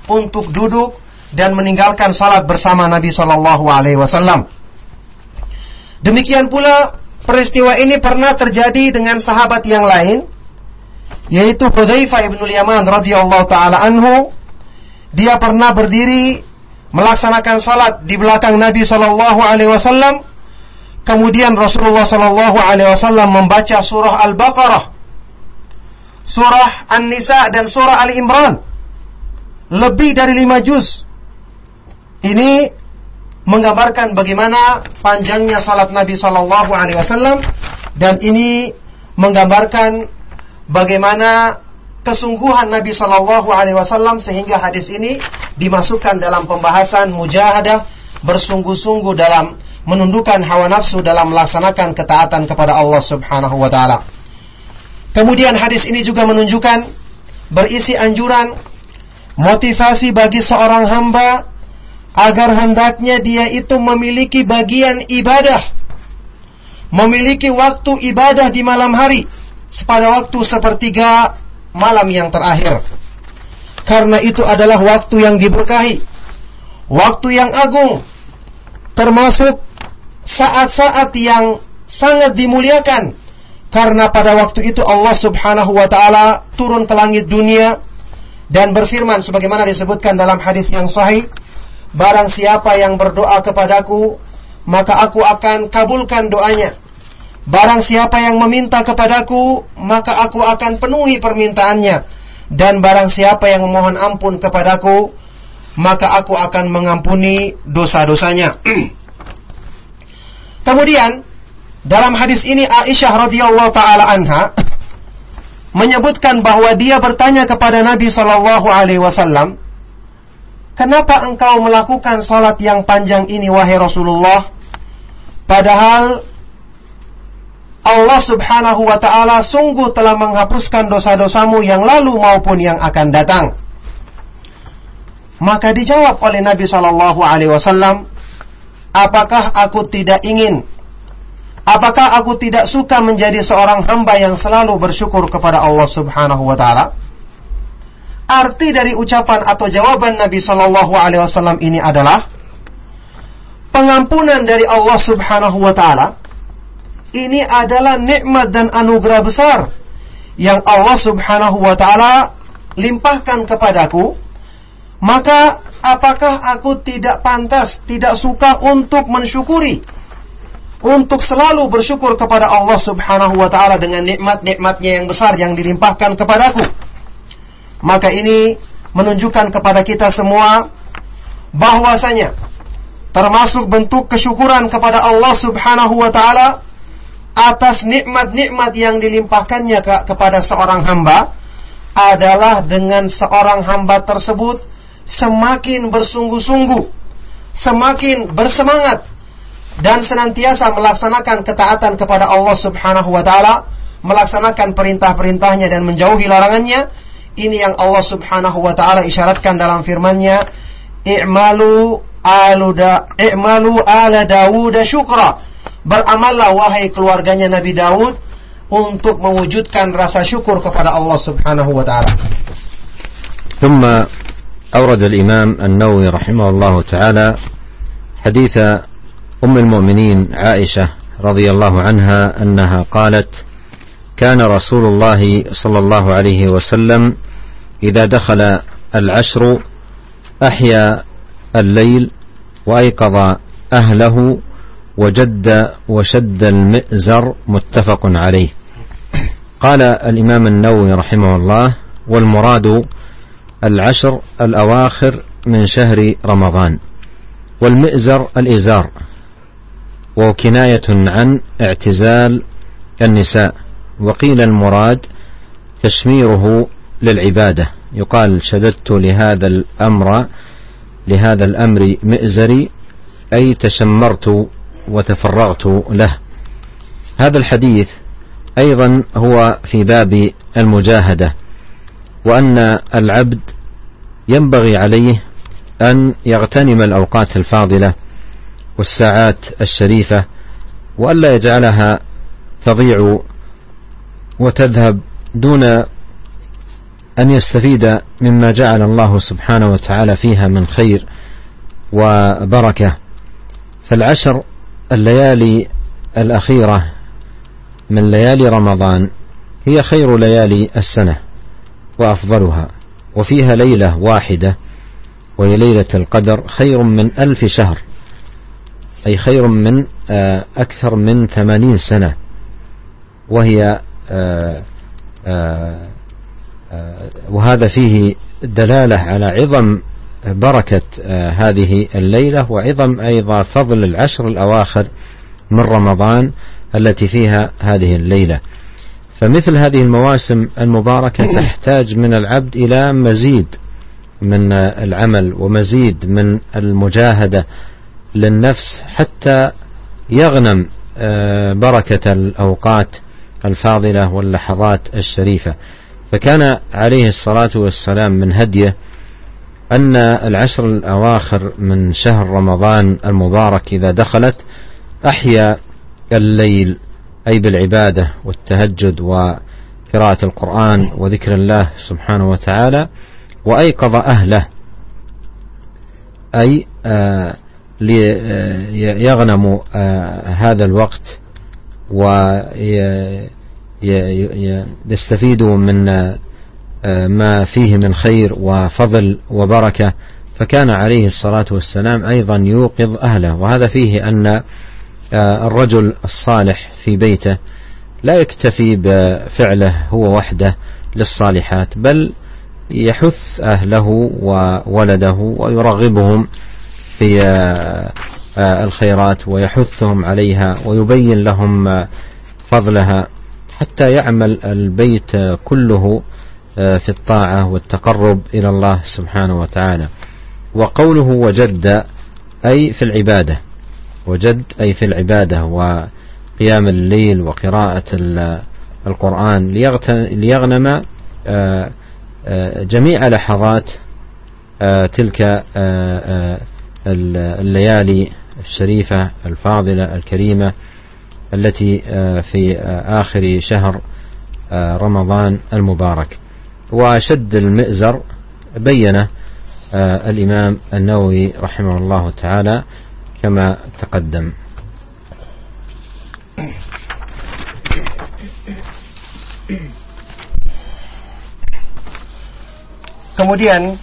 untuk duduk dan meninggalkan salat bersama Nabi Shallallahu alaihi wasallam. Demikian pula peristiwa ini pernah terjadi dengan sahabat yang lain yaitu Hudzaifah bin Yaman radhiyallahu taala anhu dia pernah berdiri melaksanakan salat di belakang Nabi Shallallahu Alaihi Wasallam. Kemudian Rasulullah Shallallahu Alaihi Wasallam membaca surah Al-Baqarah, surah An-Nisa dan surah Ali Imran. Lebih dari lima juz. Ini menggambarkan bagaimana panjangnya salat Nabi Shallallahu Alaihi Wasallam dan ini menggambarkan bagaimana kesungguhan Nabi Shallallahu Alaihi Wasallam sehingga hadis ini dimasukkan dalam pembahasan mujahadah bersungguh-sungguh dalam menundukkan hawa nafsu dalam melaksanakan ketaatan kepada Allah Subhanahu Wa Taala. Kemudian hadis ini juga menunjukkan berisi anjuran motivasi bagi seorang hamba agar hendaknya dia itu memiliki bagian ibadah, memiliki waktu ibadah di malam hari, pada waktu sepertiga malam yang terakhir. Karena itu adalah waktu yang diberkahi, waktu yang agung, termasuk saat-saat yang sangat dimuliakan. Karena pada waktu itu Allah Subhanahu wa taala turun ke langit dunia dan berfirman sebagaimana disebutkan dalam hadis yang sahih, barang siapa yang berdoa kepadaku, maka aku akan kabulkan doanya Barang siapa yang meminta kepadaku, maka aku akan penuhi permintaannya. Dan barang siapa yang memohon ampun kepadaku, maka aku akan mengampuni dosa-dosanya. Kemudian, dalam hadis ini Aisyah radhiyallahu taala anha menyebutkan bahwa dia bertanya kepada Nabi saw alaihi wasallam, "Kenapa engkau melakukan salat yang panjang ini wahai Rasulullah?" Padahal Allah subhanahu wa ta'ala sungguh telah menghapuskan dosa-dosamu yang lalu maupun yang akan datang. Maka dijawab oleh Nabi Shallallahu Alaihi Wasallam, apakah aku tidak ingin? Apakah aku tidak suka menjadi seorang hamba yang selalu bersyukur kepada Allah Subhanahu Wa Taala? Arti dari ucapan atau jawaban Nabi Shallallahu Alaihi Wasallam ini adalah pengampunan dari Allah Subhanahu Wa Taala ini adalah nikmat dan anugerah besar yang Allah Subhanahu wa taala limpahkan kepadaku, maka apakah aku tidak pantas, tidak suka untuk mensyukuri? Untuk selalu bersyukur kepada Allah Subhanahu wa taala dengan nikmat-nikmatnya yang besar yang dilimpahkan kepadaku. Maka ini menunjukkan kepada kita semua bahwasanya termasuk bentuk kesyukuran kepada Allah Subhanahu wa taala atas nikmat-nikmat yang dilimpahkannya ke, kepada seorang hamba adalah dengan seorang hamba tersebut semakin bersungguh-sungguh, semakin bersemangat dan senantiasa melaksanakan ketaatan kepada Allah Subhanahu wa taala, melaksanakan perintah-perintahnya dan menjauhi larangannya. Ini yang Allah Subhanahu wa taala isyaratkan dalam firman-Nya, "I'malu ala i'malu ala syukra." Beramallah wahai keluarganya Nabi Daud untuk mewujudkan rasa syukur kepada Allah Subhanahu wa taala. ثم أورد الإمام النووي رحمه الله تعالى حديث أم المؤمنين عائشة رضي الله عنها أنها قالت: كان رسول الله صلى الله عليه وسلم إذا دخل العشر أحيا الليل وأيقظ أهله وجد وشد المئزر متفق عليه قال الامام النووي رحمه الله والمراد العشر الاواخر من شهر رمضان والمئزر الازار وهو كنايه عن اعتزال النساء وقيل المراد تشميره للعباده يقال شددت لهذا الامر لهذا الامر مئزري اي تشمرت وتفرغت له هذا الحديث أيضا هو في باب المجاهدة وأن العبد ينبغي عليه أن يغتنم الأوقات الفاضلة والساعات الشريفة وألا يجعلها تضيع وتذهب دون أن يستفيد مما جعل الله سبحانه وتعالى فيها من خير وبركة فالعشر الليالي الأخيرة من ليالي رمضان هي خير ليالي السنة وأفضلها وفيها ليلة واحدة وهي ليلة القدر خير من ألف شهر أي خير من آه، أكثر من ثمانين سنة وهي آه، آه، وهذا فيه دلالة على عظم بركة آه، هذه الليلة وعظم أيضا فضل العشر الأواخر من رمضان التي فيها هذه الليلة فمثل هذه المواسم المباركة تحتاج من العبد إلى مزيد من آه، العمل ومزيد من المجاهدة للنفس حتى يغنم آه، بركة الأوقات الفاضلة واللحظات الشريفة فكان عليه الصلاة والسلام من هديه أن العشر الأواخر من شهر رمضان المبارك إذا دخلت أحيا الليل أي بالعبادة والتهجد وقراءة القرآن وذكر الله سبحانه وتعالى وأيقظ أهله أي آه، ليغنموا آه، آه، هذا الوقت ويستفيدوا من آه، ما فيه من خير وفضل وبركه فكان عليه الصلاه والسلام ايضا يوقظ اهله وهذا فيه ان آه، الرجل الصالح في بيته لا يكتفي بفعله هو وحده للصالحات بل يحث اهله وولده ويرغبهم في آه، الخيرات ويحثهم عليها ويبين لهم فضلها حتى يعمل البيت كله آه، في الطاعة والتقرب إلى الله سبحانه وتعالى وقوله وجد أي في العبادة وجد أي في العبادة وقيام الليل وقراءة القرآن ليغنم آه، آه، جميع لحظات تلك الليالي الشريفة الفاضلة الكريمة التي في آخر شهر رمضان المبارك وشد المئزر بينه الإمام النووي رحمه الله تعالى كما تقدم Kemudian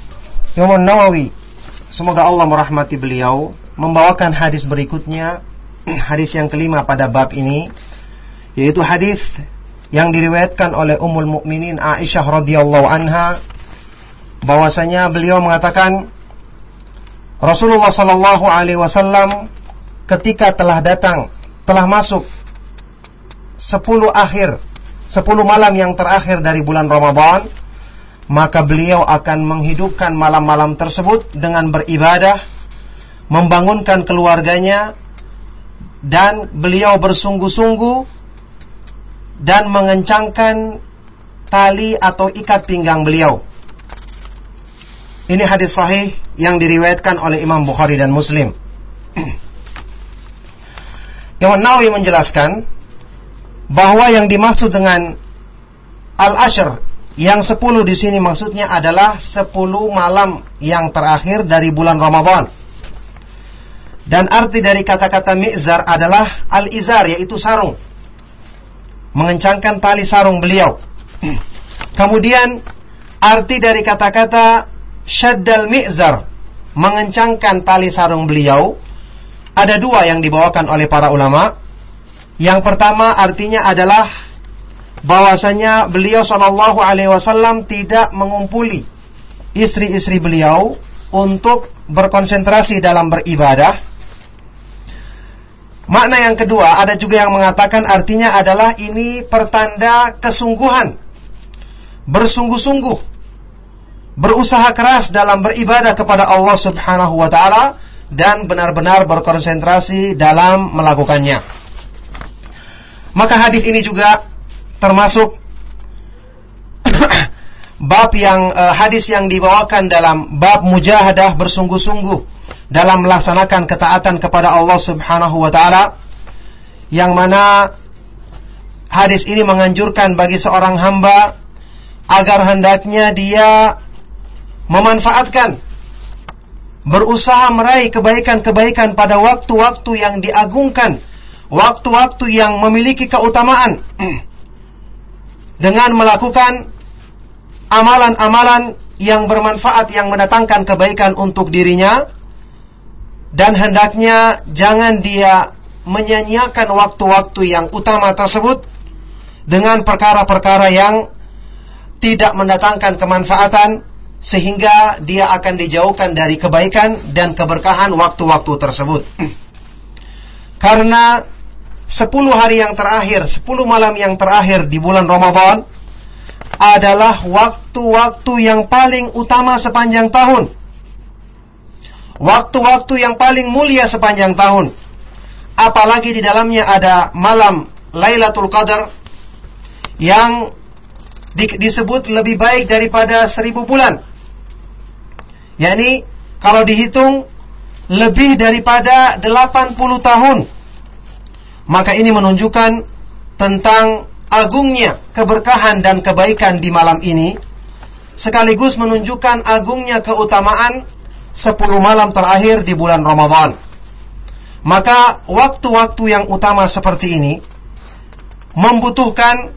Imam Nawawi semoga Allah merahmati beliau membawakan hadis berikutnya hadis yang kelima pada bab ini yaitu hadis yang diriwayatkan oleh Ummul Mukminin Aisyah radhiyallahu anha bahwasanya beliau mengatakan Rasulullah saw alaihi wasallam ketika telah datang telah masuk 10 akhir 10 malam yang terakhir dari bulan Ramadan maka beliau akan menghidupkan malam-malam tersebut dengan beribadah membangunkan keluarganya dan beliau bersungguh-sungguh dan mengencangkan tali atau ikat pinggang beliau. Ini hadis sahih yang diriwayatkan oleh Imam Bukhari dan Muslim. Imam Nawawi menjelaskan bahwa yang dimaksud dengan al asyr yang sepuluh di sini maksudnya adalah sepuluh malam yang terakhir dari bulan Ramadan. Dan arti dari kata-kata mi'zar adalah al-izar yaitu sarung mengencangkan tali sarung beliau. Kemudian arti dari kata-kata syaddal mi'zar, mengencangkan tali sarung beliau, ada dua yang dibawakan oleh para ulama. Yang pertama artinya adalah bahwasanya beliau sallallahu Alaihi Wasallam tidak mengumpuli istri-istri beliau untuk berkonsentrasi dalam beribadah, Makna yang kedua ada juga yang mengatakan artinya adalah ini pertanda kesungguhan. Bersungguh-sungguh. Berusaha keras dalam beribadah kepada Allah Subhanahu wa taala dan benar-benar berkonsentrasi dalam melakukannya. Maka hadis ini juga termasuk bab yang eh, hadis yang dibawakan dalam bab mujahadah bersungguh-sungguh dalam melaksanakan ketaatan kepada Allah Subhanahu wa taala yang mana hadis ini menganjurkan bagi seorang hamba agar hendaknya dia memanfaatkan berusaha meraih kebaikan-kebaikan pada waktu-waktu yang diagungkan, waktu-waktu yang memiliki keutamaan dengan melakukan amalan-amalan yang bermanfaat yang mendatangkan kebaikan untuk dirinya dan hendaknya jangan dia menyanyiakan waktu-waktu yang utama tersebut dengan perkara-perkara yang tidak mendatangkan kemanfaatan sehingga dia akan dijauhkan dari kebaikan dan keberkahan waktu-waktu tersebut. Karena sepuluh hari yang terakhir, sepuluh malam yang terakhir di bulan Ramadan adalah waktu-waktu yang paling utama sepanjang tahun waktu-waktu yang paling mulia sepanjang tahun. Apalagi di dalamnya ada malam Lailatul Qadar yang di, disebut lebih baik daripada seribu bulan. Yani kalau dihitung lebih daripada 80 tahun. Maka ini menunjukkan tentang agungnya keberkahan dan kebaikan di malam ini sekaligus menunjukkan agungnya keutamaan sepuluh malam terakhir di bulan Ramadan. Maka waktu-waktu yang utama seperti ini membutuhkan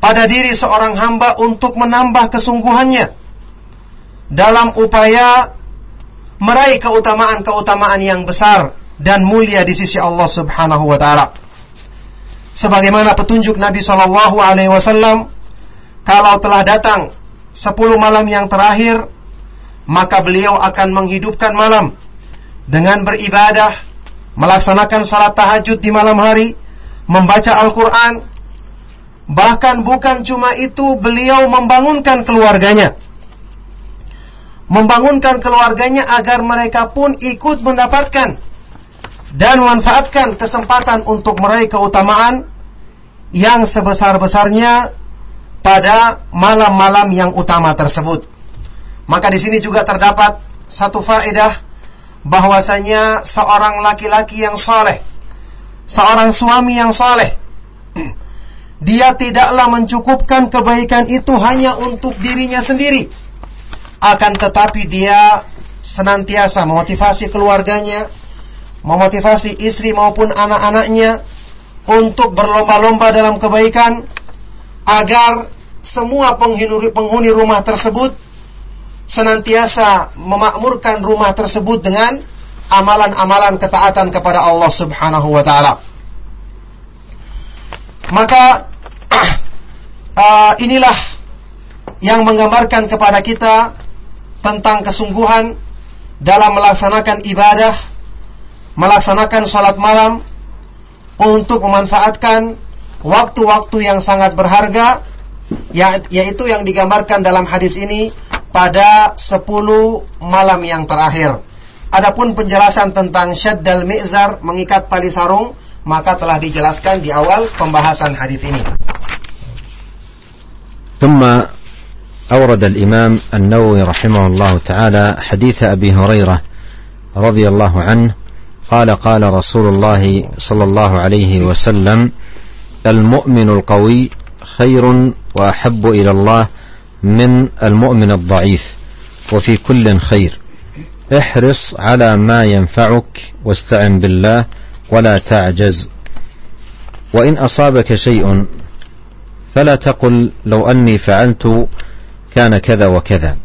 pada diri seorang hamba untuk menambah kesungguhannya dalam upaya meraih keutamaan-keutamaan yang besar dan mulia di sisi Allah Subhanahu wa taala. Sebagaimana petunjuk Nabi Shallallahu alaihi wasallam kalau telah datang sepuluh malam yang terakhir maka beliau akan menghidupkan malam dengan beribadah, melaksanakan salat tahajud di malam hari, membaca Al-Qur'an. Bahkan bukan cuma itu, beliau membangunkan keluarganya. Membangunkan keluarganya agar mereka pun ikut mendapatkan dan manfaatkan kesempatan untuk meraih keutamaan yang sebesar-besarnya pada malam-malam yang utama tersebut. Maka di sini juga terdapat satu faedah bahwasanya seorang laki-laki yang saleh, seorang suami yang saleh, dia tidaklah mencukupkan kebaikan itu hanya untuk dirinya sendiri. Akan tetapi dia senantiasa memotivasi keluarganya, memotivasi istri maupun anak-anaknya untuk berlomba-lomba dalam kebaikan agar semua penghuni, penghuni rumah tersebut senantiasa memakmurkan rumah tersebut dengan amalan-amalan ketaatan kepada Allah Subhanahu wa taala. Maka uh, inilah yang menggambarkan kepada kita tentang kesungguhan dalam melaksanakan ibadah, melaksanakan sholat malam untuk memanfaatkan waktu-waktu yang sangat berharga ya, yaitu yang digambarkan dalam hadis ini pada 10 malam yang terakhir. Adapun penjelasan tentang syaddal mi'zar mengikat tali sarung maka telah dijelaskan di awal pembahasan hadis ini. ثم أورد الإمام النووي رحمه الله تعالى حديث أبي هريرة رضي الله عنه قال قال رسول الله صلى الله عليه وسلم المؤمن القوي خير وأحب إلى الله من المؤمن الضعيف وفي كل خير احرص على ما ينفعك واستعن بالله ولا تعجز وان اصابك شيء فلا تقل لو اني فعلت كان كذا وكذا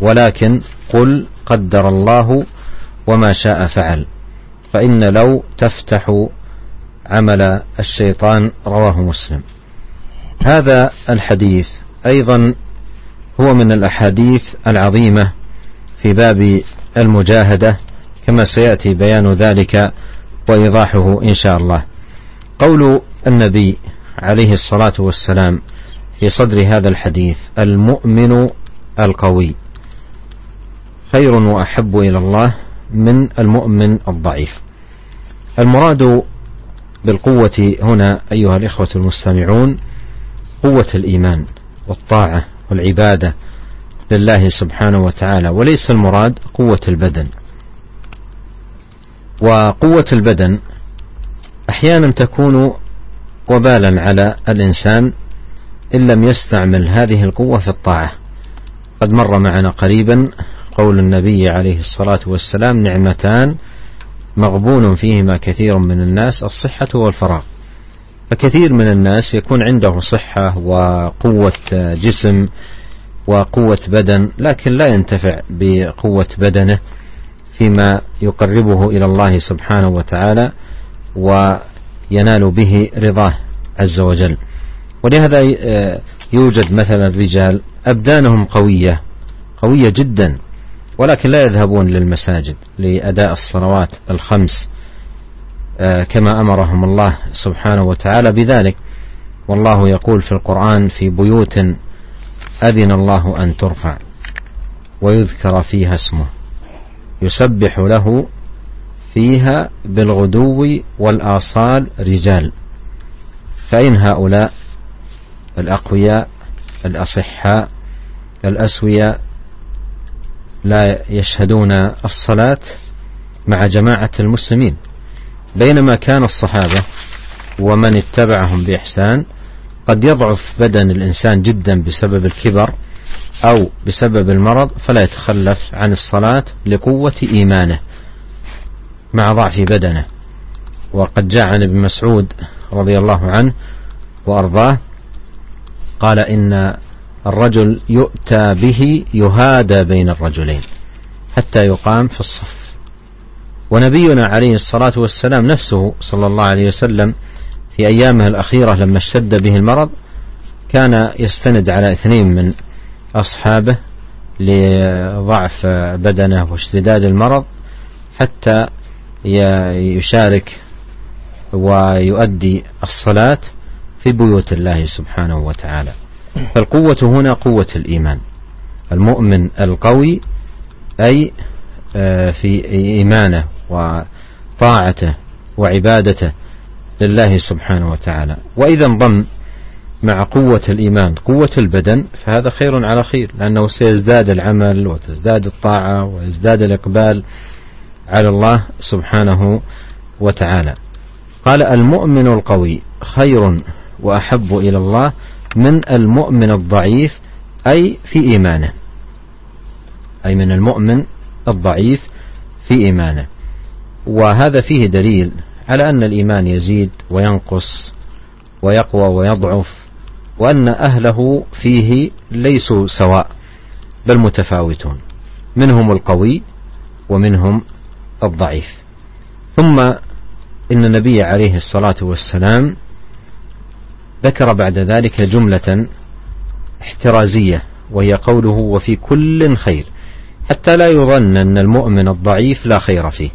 ولكن قل قدر الله وما شاء فعل فان لو تفتح عمل الشيطان رواه مسلم هذا الحديث ايضا هو من الأحاديث العظيمة في باب المجاهدة كما سيأتي بيان ذلك وإيضاحه إن شاء الله قول النبي عليه الصلاة والسلام في صدر هذا الحديث المؤمن القوي خير وأحب إلى الله من المؤمن الضعيف المراد بالقوة هنا أيها الإخوة المستمعون قوة الإيمان والطاعة والعبادة لله سبحانه وتعالى وليس المراد قوة البدن وقوة البدن أحيانا تكون وبالا على الإنسان إن لم يستعمل هذه القوة في الطاعة قد مر معنا قريبا قول النبي عليه الصلاة والسلام نعمتان مغبون فيهما كثير من الناس الصحة والفراغ فكثير من الناس يكون عنده صحة وقوة جسم وقوة بدن لكن لا ينتفع بقوة بدنه فيما يقربه إلى الله سبحانه وتعالى وينال به رضاه عز وجل ولهذا آه، يوجد مثلا رجال أبدانهم قوية قوية جدا ولكن لا يذهبون للمساجد لأداء الصلوات الخمس آه، كما امرهم الله سبحانه وتعالى بذلك والله يقول في القران في بيوت اذن الله ان ترفع ويذكر فيها اسمه يسبح له فيها بالغدو والاصال رجال فان هؤلاء الاقوياء الاصحاء الاسوياء لا يشهدون الصلاه مع جماعه المسلمين بينما كان الصحابة ومن اتبعهم بإحسان قد يضعف بدن الإنسان جدا بسبب الكبر أو بسبب المرض فلا يتخلف عن الصلاة لقوة إيمانه مع ضعف بدنه وقد جاء عن ابن مسعود رضي الله عنه وأرضاه قال إن الرجل يؤتى به يهادى بين الرجلين حتى يقام في الصف ونبينا عليه الصلاة والسلام نفسه صلى الله عليه وسلم في أيامه الأخيرة لما اشتد به المرض كان يستند على اثنين من أصحابه لضعف بدنه واشتداد المرض حتى يشارك ويؤدي الصلاة في بيوت الله سبحانه وتعالى. فالقوة هنا قوة الإيمان. المؤمن القوي أي آه، في إيمانه وطاعته وعبادته لله سبحانه وتعالى وإذا انضم مع قوة الإيمان قوة البدن فهذا خير على خير لأنه سيزداد العمل وتزداد الطاعة ويزداد الإقبال على الله سبحانه وتعالى قال المؤمن القوي خير وأحب إلى الله من المؤمن الضعيف أي في إيمانه أي من المؤمن الضعيف في إيمانه وهذا فيه دليل على أن الإيمان يزيد وينقص ويقوى ويضعف وأن أهله فيه ليسوا سواء بل متفاوتون منهم القوي ومنهم الضعيف ثم إن النبي عليه الصلاة والسلام ذكر بعد ذلك جملة احترازية وهي قوله وفي كل خير حتى لا يظن أن المؤمن الضعيف لا خير فيه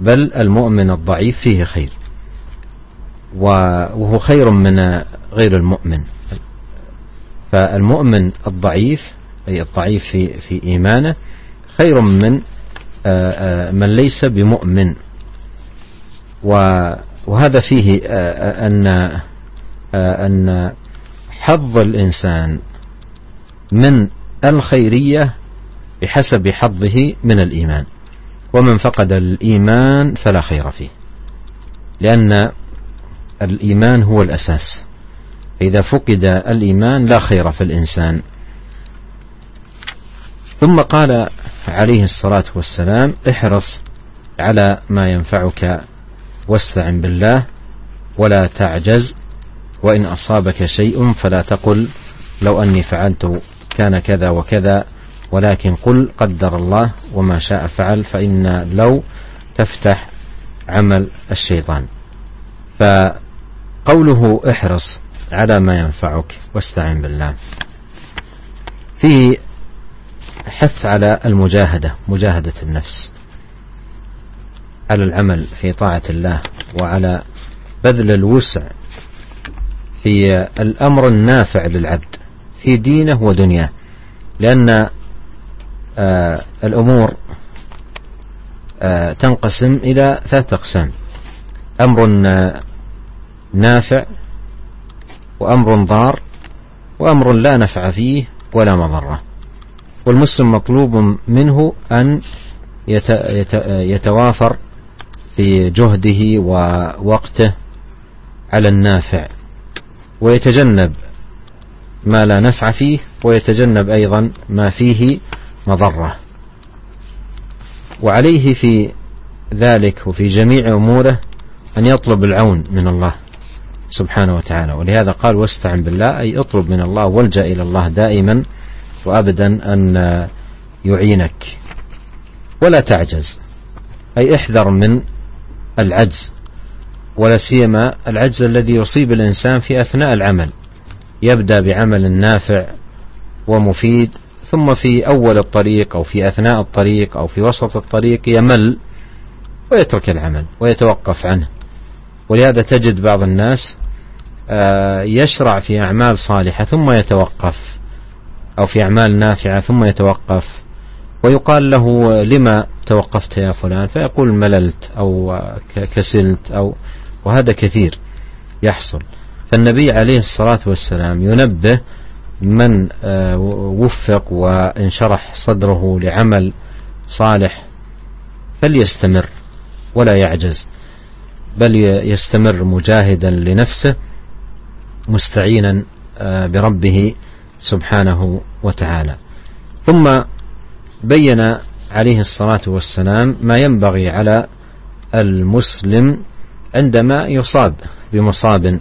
بل المؤمن الضعيف فيه خير وهو خير من غير المؤمن فالمؤمن الضعيف أي الضعيف في, في إيمانه خير من آه، آه، من ليس بمؤمن وهذا فيه آه، أن أن حظ الإنسان من الخيرية بحسب حظه من الإيمان ومن فقد الإيمان فلا خير فيه لأن الإيمان هو الأساس إذا فقد الإيمان لا خير في الإنسان ثم قال عليه الصلاة والسلام احرص على ما ينفعك واستعن بالله ولا تعجز وإن أصابك شيء فلا تقل لو أني فعلت كان كذا وكذا ولكن قل قدر الله وما شاء فعل فإن لو تفتح عمل الشيطان فقوله احرص على ما ينفعك واستعن بالله فيه حث على المجاهدة مجاهدة النفس على العمل في طاعة الله وعلى بذل الوسع في الأمر النافع للعبد في دينه ودنياه لأن آه، الأمور آه، تنقسم إلى ثلاثة أقسام أمر آه، نافع وأمر ضار وأمر لا نفع فيه ولا مضرة والمسلم مطلوب منه أن يتوافر في جهده ووقته على النافع ويتجنب ما لا نفع فيه ويتجنب أيضا ما فيه مضرة وعليه في ذلك وفي جميع أموره أن يطلب العون من الله سبحانه وتعالى ولهذا قال واستعن بالله أي اطلب من الله والجأ إلى الله دائما وأبدا أن يعينك ولا تعجز أي احذر من العجز ولا سيما العجز الذي يصيب الإنسان في أثناء العمل يبدأ بعمل نافع ومفيد ثم في أول الطريق أو في أثناء الطريق أو في وسط الطريق يمل ويترك العمل ويتوقف عنه ولهذا تجد بعض الناس آه، يشرع في أعمال صالحة ثم يتوقف أو في أعمال نافعة ثم يتوقف ويقال له لما توقفت يا فلان فيقول مللت أو كسلت أو وهذا كثير يحصل فالنبي عليه الصلاة والسلام ينبه من آه، وفق وانشرح صدره لعمل صالح فليستمر ولا يعجز بل يستمر مجاهدا لنفسه مستعينا آه، بربه سبحانه وتعالى ثم بين عليه الصلاه والسلام ما ينبغي على المسلم عندما يصاب بمصاب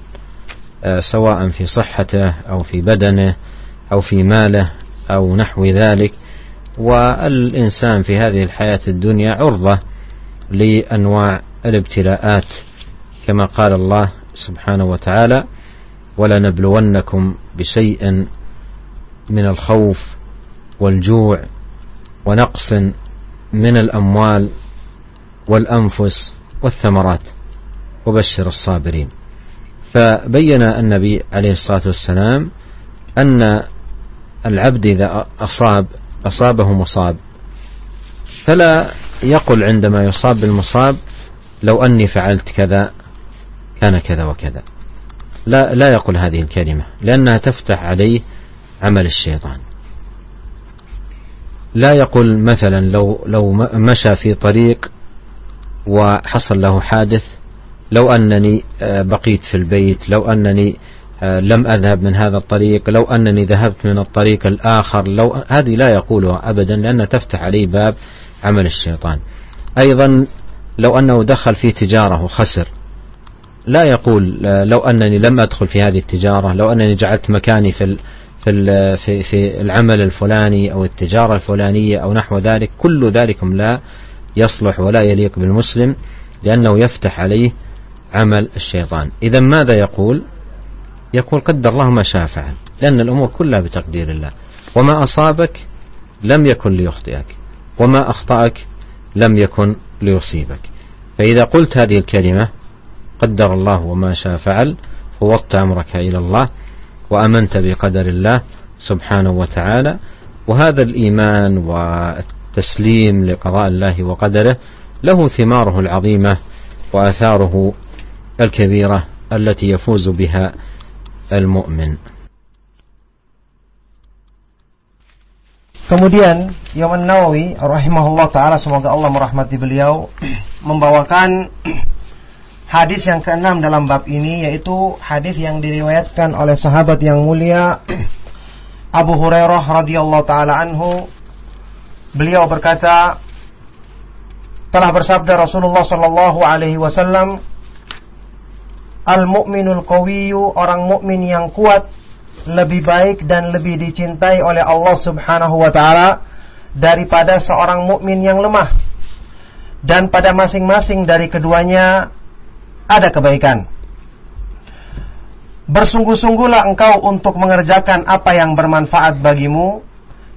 آه، سواء في صحته او في بدنه أو في ماله أو نحو ذلك والإنسان في هذه الحياة الدنيا عرضة لأنواع الابتلاءات كما قال الله سبحانه وتعالى ولنبلونكم بشيء من الخوف والجوع ونقص من الأموال والأنفس والثمرات وبشر الصابرين فبين النبي عليه الصلاة والسلام أن العبد إذا أصاب أصابه مصاب فلا يقل عندما يصاب بالمصاب لو أني فعلت كذا كان كذا وكذا لا لا يقل هذه الكلمة لأنها تفتح عليه عمل الشيطان لا يقول مثلا لو لو مشى في طريق وحصل له حادث لو أنني آه، بقيت في البيت لو أنني آه، لم أذهب من هذا الطريق لو أنني ذهبت من الطريق الآخر لو هذه لا يقولها أبدا لأنها تفتح عليه باب عمل الشيطان أيضا لو أنه دخل في تجارة وخسر لا يقول آه، لو أنني لم أدخل في هذه التجارة لو أنني جعلت مكاني في في في في العمل الفلاني او التجاره الفلانيه او نحو ذلك كل ذلكم لا يصلح ولا يليق بالمسلم لانه يفتح عليه عمل الشيطان اذا ماذا يقول يقول قدر الله ما شاء فعل لأن الأمور كلها بتقدير الله وما أصابك لم يكن ليخطئك وما أخطأك لم يكن ليصيبك فإذا قلت هذه الكلمة قدر الله وما شاء فعل فوضت أمرك إلى الله وأمنت بقدر الله سبحانه وتعالى وهذا الإيمان والتسليم لقضاء الله وقدره له ثماره العظيمة وآثاره الكبيرة التي يفوز بها المؤمن Kemudian Imam Nawawi rahimahullah taala semoga Allah merahmati beliau membawakan hadis yang keenam dalam bab ini yaitu hadis yang diriwayatkan oleh sahabat yang mulia Abu Hurairah radhiyallahu taala anhu beliau berkata telah bersabda Rasulullah sallallahu alaihi wasallam al mukminul kawiyu orang mukmin yang kuat lebih baik dan lebih dicintai oleh Allah Subhanahu wa taala daripada seorang mukmin yang lemah. Dan pada masing-masing dari keduanya ada kebaikan. Bersungguh-sungguhlah engkau untuk mengerjakan apa yang bermanfaat bagimu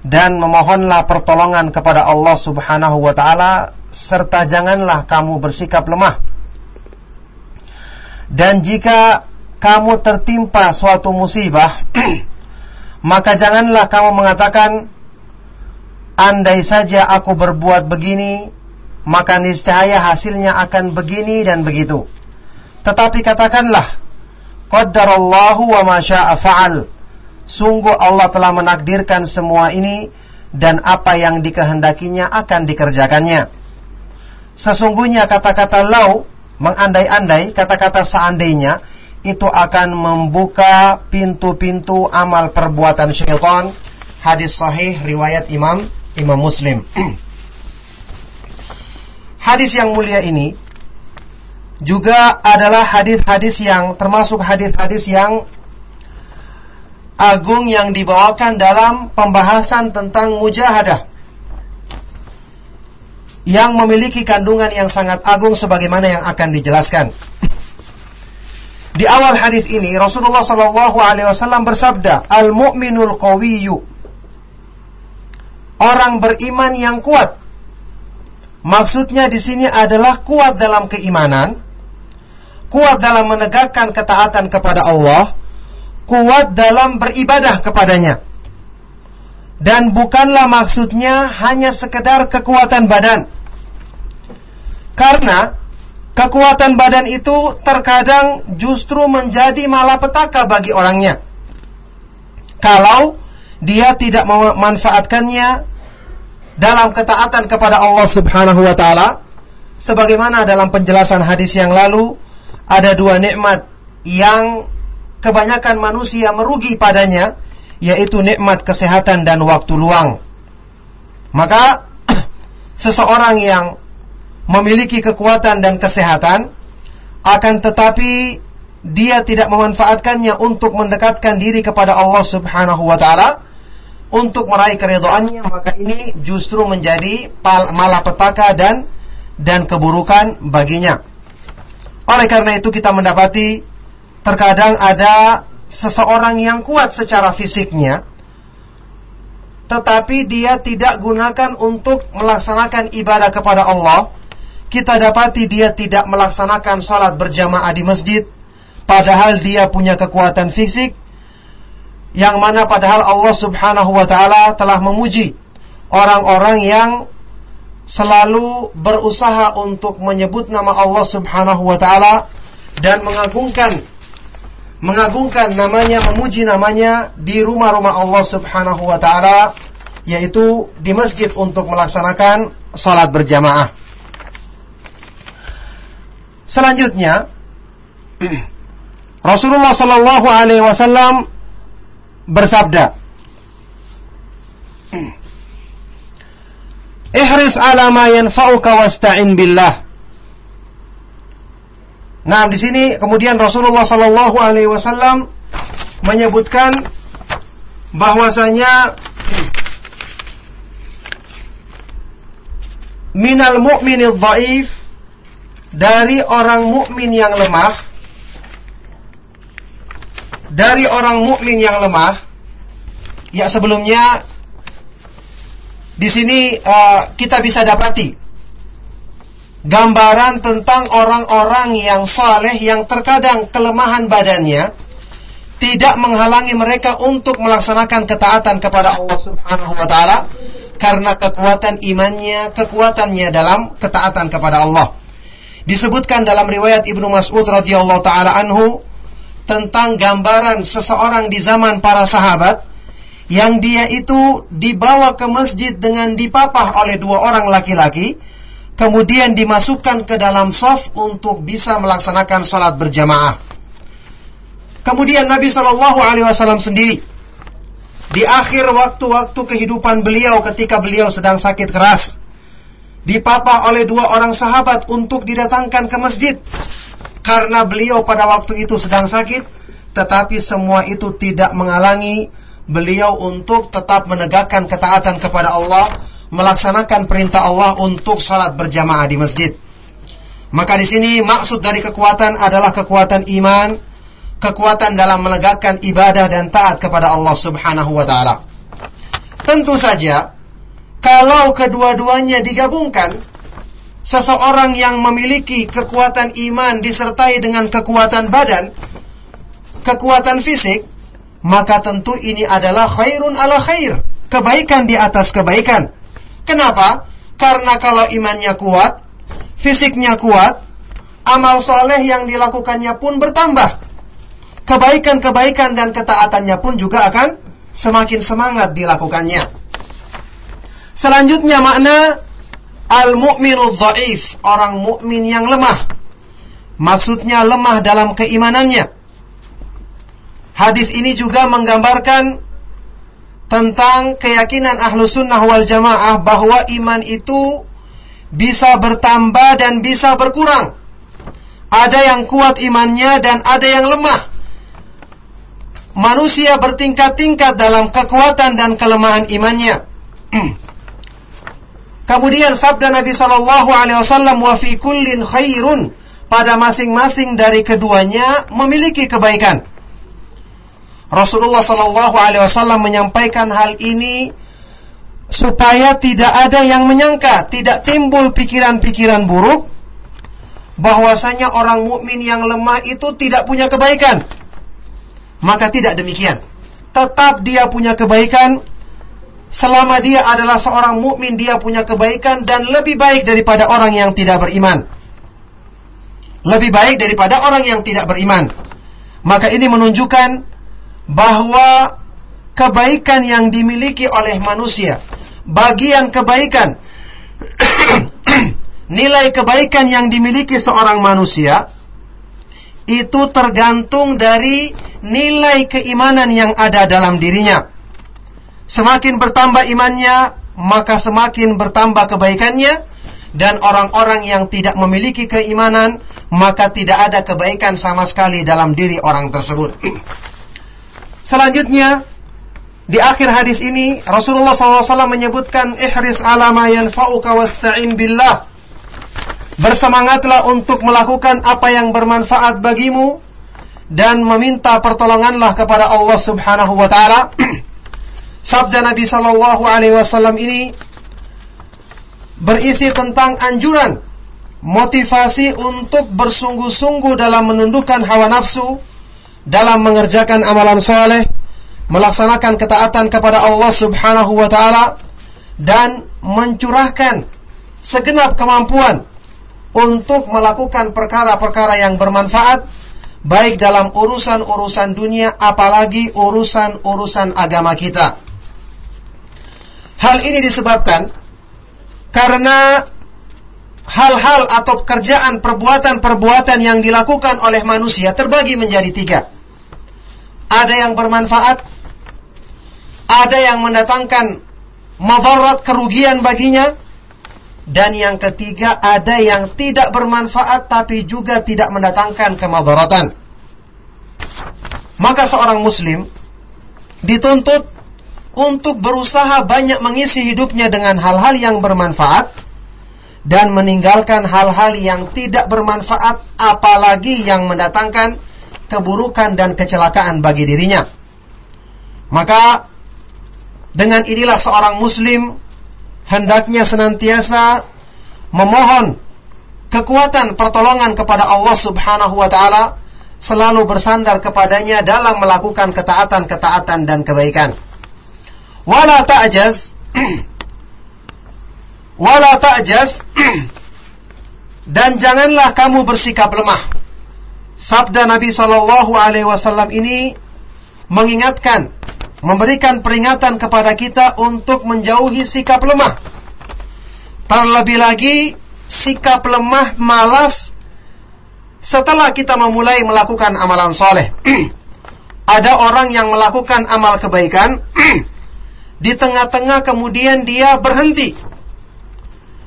dan memohonlah pertolongan kepada Allah Subhanahu wa taala serta janganlah kamu bersikap lemah dan jika kamu tertimpa suatu musibah, maka janganlah kamu mengatakan, "Andai saja aku berbuat begini, maka niscaya hasilnya akan begini dan begitu." Tetapi katakanlah, "Qaddarallahu wa masya'a fa'al." Sungguh Allah telah menakdirkan semua ini dan apa yang dikehendakinya akan dikerjakannya. Sesungguhnya kata-kata lau mengandai-andai kata-kata seandainya itu akan membuka pintu-pintu amal perbuatan syaitan. Hadis sahih riwayat Imam Imam Muslim. hadis yang mulia ini juga adalah hadis-hadis yang termasuk hadis-hadis yang agung yang dibawakan dalam pembahasan tentang mujahadah yang memiliki kandungan yang sangat agung sebagaimana yang akan dijelaskan. Di awal hadis ini Rasulullah Shallallahu Alaihi Wasallam bersabda, al mu'minul kawiyu orang beriman yang kuat. Maksudnya di sini adalah kuat dalam keimanan, kuat dalam menegakkan ketaatan kepada Allah, kuat dalam beribadah kepadanya dan bukanlah maksudnya hanya sekedar kekuatan badan. Karena kekuatan badan itu terkadang justru menjadi malapetaka bagi orangnya. Kalau dia tidak memanfaatkannya dalam ketaatan kepada Allah Subhanahu wa taala sebagaimana dalam penjelasan hadis yang lalu ada dua nikmat yang kebanyakan manusia merugi padanya yaitu nikmat kesehatan dan waktu luang. Maka seseorang yang memiliki kekuatan dan kesehatan akan tetapi dia tidak memanfaatkannya untuk mendekatkan diri kepada Allah Subhanahu wa taala untuk meraih keridhaannya maka ini justru menjadi malapetaka dan dan keburukan baginya. Oleh karena itu kita mendapati terkadang ada seseorang yang kuat secara fisiknya tetapi dia tidak gunakan untuk melaksanakan ibadah kepada Allah kita dapati dia tidak melaksanakan salat berjamaah di masjid padahal dia punya kekuatan fisik yang mana padahal Allah Subhanahu wa taala telah memuji orang-orang yang selalu berusaha untuk menyebut nama Allah Subhanahu wa taala dan mengagungkan mengagungkan namanya, memuji namanya di rumah-rumah Allah Subhanahu wa taala yaitu di masjid untuk melaksanakan salat berjamaah. Selanjutnya Rasulullah Shallallahu alaihi wasallam bersabda Ihris ala ma yanfa'uka wasta'in billah Nah, di sini kemudian Rasulullah Shallallahu Alaihi Wasallam menyebutkan bahwasanya minal mu'minil ba'if dari orang mukmin yang lemah dari orang mukmin yang lemah ya sebelumnya di sini uh, kita bisa dapati gambaran tentang orang-orang yang soleh yang terkadang kelemahan badannya tidak menghalangi mereka untuk melaksanakan ketaatan kepada Allah Subhanahu wa taala karena kekuatan imannya, kekuatannya dalam ketaatan kepada Allah. Disebutkan dalam riwayat Ibnu Mas'ud radhiyallahu taala anhu tentang gambaran seseorang di zaman para sahabat yang dia itu dibawa ke masjid dengan dipapah oleh dua orang laki-laki kemudian dimasukkan ke dalam saf untuk bisa melaksanakan salat berjamaah. Kemudian Nabi Shallallahu Alaihi Wasallam sendiri di akhir waktu-waktu kehidupan beliau ketika beliau sedang sakit keras dipapa oleh dua orang sahabat untuk didatangkan ke masjid karena beliau pada waktu itu sedang sakit tetapi semua itu tidak menghalangi beliau untuk tetap menegakkan ketaatan kepada Allah melaksanakan perintah Allah untuk salat berjamaah di masjid. Maka di sini maksud dari kekuatan adalah kekuatan iman, kekuatan dalam menegakkan ibadah dan taat kepada Allah Subhanahu wa taala. Tentu saja kalau kedua-duanya digabungkan seseorang yang memiliki kekuatan iman disertai dengan kekuatan badan, kekuatan fisik, maka tentu ini adalah khairun ala khair, kebaikan di atas kebaikan. Kenapa? Karena kalau imannya kuat, fisiknya kuat, amal soleh yang dilakukannya pun bertambah. Kebaikan-kebaikan dan ketaatannya pun juga akan semakin semangat dilakukannya. Selanjutnya makna al-mu'minu dhaif, orang mukmin yang lemah. Maksudnya lemah dalam keimanannya. Hadis ini juga menggambarkan tentang keyakinan ahlu sunnah wal jamaah bahwa iman itu bisa bertambah dan bisa berkurang. Ada yang kuat imannya dan ada yang lemah. Manusia bertingkat-tingkat dalam kekuatan dan kelemahan imannya. Kemudian sabda Nabi Shallallahu Alaihi Wasallam wa khairun pada masing-masing dari keduanya memiliki kebaikan. Rasulullah Shallallahu Alaihi Wasallam menyampaikan hal ini supaya tidak ada yang menyangka, tidak timbul pikiran-pikiran buruk bahwasanya orang mukmin yang lemah itu tidak punya kebaikan. Maka tidak demikian. Tetap dia punya kebaikan selama dia adalah seorang mukmin dia punya kebaikan dan lebih baik daripada orang yang tidak beriman. Lebih baik daripada orang yang tidak beriman. Maka ini menunjukkan bahwa kebaikan yang dimiliki oleh manusia, bagian kebaikan, nilai kebaikan yang dimiliki seorang manusia itu tergantung dari nilai keimanan yang ada dalam dirinya. Semakin bertambah imannya, maka semakin bertambah kebaikannya dan orang-orang yang tidak memiliki keimanan maka tidak ada kebaikan sama sekali dalam diri orang tersebut. Selanjutnya di akhir hadis ini Rasulullah SAW menyebutkan ihris ala ma wasta'in billah. Bersemangatlah untuk melakukan apa yang bermanfaat bagimu dan meminta pertolonganlah kepada Allah Subhanahu wa taala. Sabda Nabi Shallallahu alaihi wasallam ini berisi tentang anjuran motivasi untuk bersungguh-sungguh dalam menundukkan hawa nafsu dalam mengerjakan amalan soleh, melaksanakan ketaatan kepada Allah Subhanahu wa Ta'ala, dan mencurahkan segenap kemampuan untuk melakukan perkara-perkara yang bermanfaat, baik dalam urusan-urusan dunia, apalagi urusan-urusan agama kita. Hal ini disebabkan karena hal-hal atau pekerjaan perbuatan-perbuatan yang dilakukan oleh manusia terbagi menjadi tiga. Ada yang bermanfaat, ada yang mendatangkan madarat kerugian baginya, dan yang ketiga ada yang tidak bermanfaat tapi juga tidak mendatangkan kemadaratan. Maka seorang muslim dituntut untuk berusaha banyak mengisi hidupnya dengan hal-hal yang bermanfaat dan meninggalkan hal-hal yang tidak bermanfaat apalagi yang mendatangkan keburukan dan kecelakaan bagi dirinya. Maka dengan inilah seorang muslim hendaknya senantiasa memohon kekuatan pertolongan kepada Allah Subhanahu wa taala selalu bersandar kepadanya dalam melakukan ketaatan-ketaatan dan kebaikan. Wala ta'jaz wala ta'jas dan janganlah kamu bersikap lemah. Sabda Nabi Shallallahu alaihi wasallam ini mengingatkan, memberikan peringatan kepada kita untuk menjauhi sikap lemah. Terlebih lagi sikap lemah malas setelah kita memulai melakukan amalan soleh. Ada orang yang melakukan amal kebaikan, di tengah-tengah kemudian dia berhenti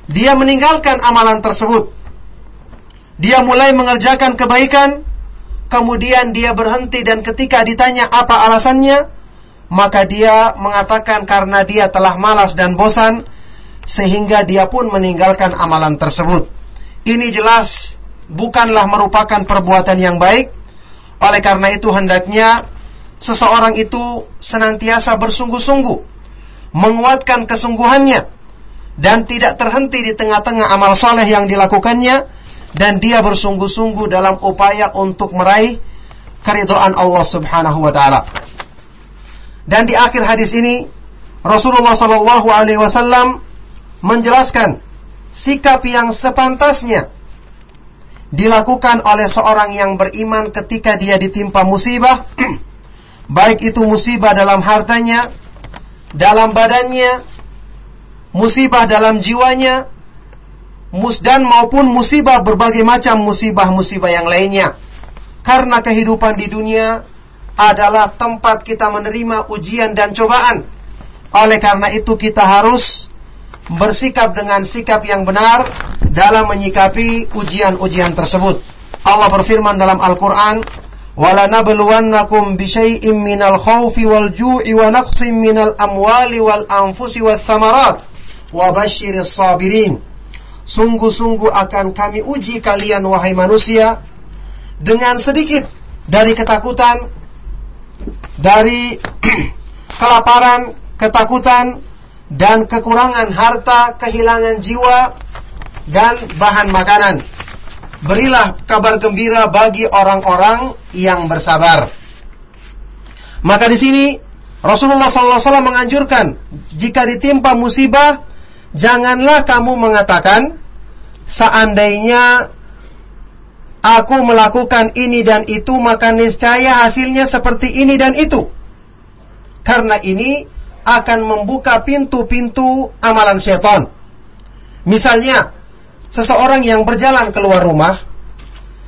dia meninggalkan amalan tersebut. Dia mulai mengerjakan kebaikan, kemudian dia berhenti dan ketika ditanya apa alasannya, maka dia mengatakan karena dia telah malas dan bosan sehingga dia pun meninggalkan amalan tersebut. Ini jelas bukanlah merupakan perbuatan yang baik. Oleh karena itu hendaknya seseorang itu senantiasa bersungguh-sungguh menguatkan kesungguhannya dan tidak terhenti di tengah-tengah amal saleh yang dilakukannya dan dia bersungguh-sungguh dalam upaya untuk meraih keridhaan Allah Subhanahu wa taala. Dan di akhir hadis ini Rasulullah Shallallahu alaihi wasallam menjelaskan sikap yang sepantasnya dilakukan oleh seorang yang beriman ketika dia ditimpa musibah, baik itu musibah dalam hartanya, dalam badannya, musibah dalam jiwanya dan maupun musibah berbagai macam musibah-musibah yang lainnya. Karena kehidupan di dunia adalah tempat kita menerima ujian dan cobaan. Oleh karena itu kita harus bersikap dengan sikap yang benar dalam menyikapi ujian-ujian tersebut. Allah berfirman dalam Al-Qur'an, "Wala nabluwannakum bisyai'im minal khawfi wal ju'i wa naqsim minal amwali wal anfusi wal thamarat." وبشر sabirin, Sungguh-sungguh akan kami uji kalian wahai manusia dengan sedikit dari ketakutan, dari kelaparan, ketakutan dan kekurangan harta, kehilangan jiwa dan bahan makanan. Berilah kabar gembira bagi orang-orang yang bersabar. Maka di sini Rasulullah SAW menganjurkan jika ditimpa musibah janganlah kamu mengatakan seandainya aku melakukan ini dan itu maka niscaya hasilnya seperti ini dan itu. Karena ini akan membuka pintu-pintu amalan setan. Misalnya, seseorang yang berjalan keluar rumah,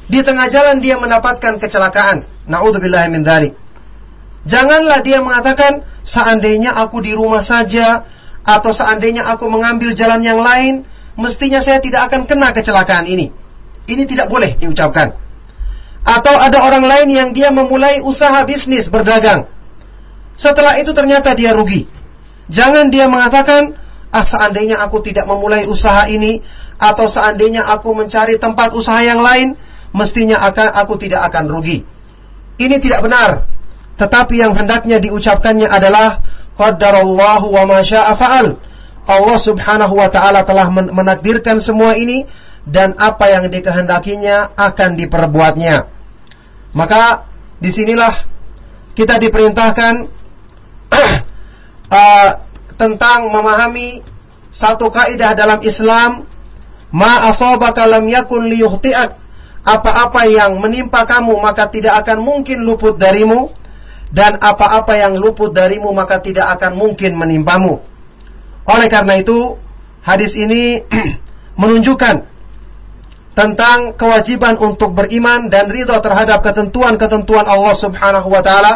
di tengah jalan dia mendapatkan kecelakaan. Naudzubillah min Janganlah dia mengatakan seandainya aku di rumah saja, atau seandainya aku mengambil jalan yang lain, mestinya saya tidak akan kena kecelakaan ini. Ini tidak boleh diucapkan. Atau ada orang lain yang dia memulai usaha bisnis berdagang. Setelah itu ternyata dia rugi. Jangan dia mengatakan, ah seandainya aku tidak memulai usaha ini, atau seandainya aku mencari tempat usaha yang lain, mestinya akan aku tidak akan rugi. Ini tidak benar. Tetapi yang hendaknya diucapkannya adalah Qaddarallahu wa ma fa'al. Allah Subhanahu wa taala telah menakdirkan semua ini dan apa yang dikehendakinya akan diperbuatnya. Maka disinilah kita diperintahkan uh, tentang memahami satu kaidah dalam Islam ma asabaka lam yakun liyukhti'ak apa-apa yang menimpa kamu maka tidak akan mungkin luput darimu dan apa-apa yang luput darimu maka tidak akan mungkin menimpamu. Oleh karena itu, hadis ini menunjukkan tentang kewajiban untuk beriman dan ridho terhadap ketentuan-ketentuan Allah Subhanahu wa taala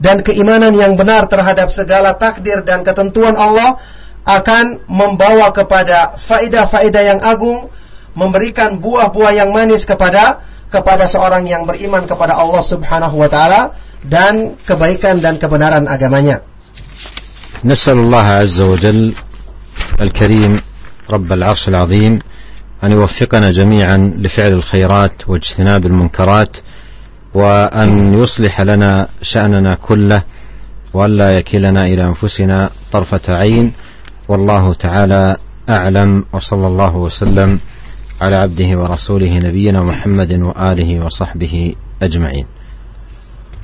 dan keimanan yang benar terhadap segala takdir dan ketentuan Allah akan membawa kepada faedah-faedah yang agung, memberikan buah-buah yang manis kepada kepada seorang yang beriman kepada Allah Subhanahu wa taala dan kebaikan dan kebenaran agamanya. نسأل الله عز وجل الكريم رب العرش العظيم أن يوفقنا جميعا لفعل الخيرات واجتناب المنكرات وأن يصلح لنا شأننا كله وألا يكلنا إلى أنفسنا طرفة عين والله تعالى أعلم وصلى الله وسلم على عبده ورسوله نبينا محمد وآله وصحبه أجمعين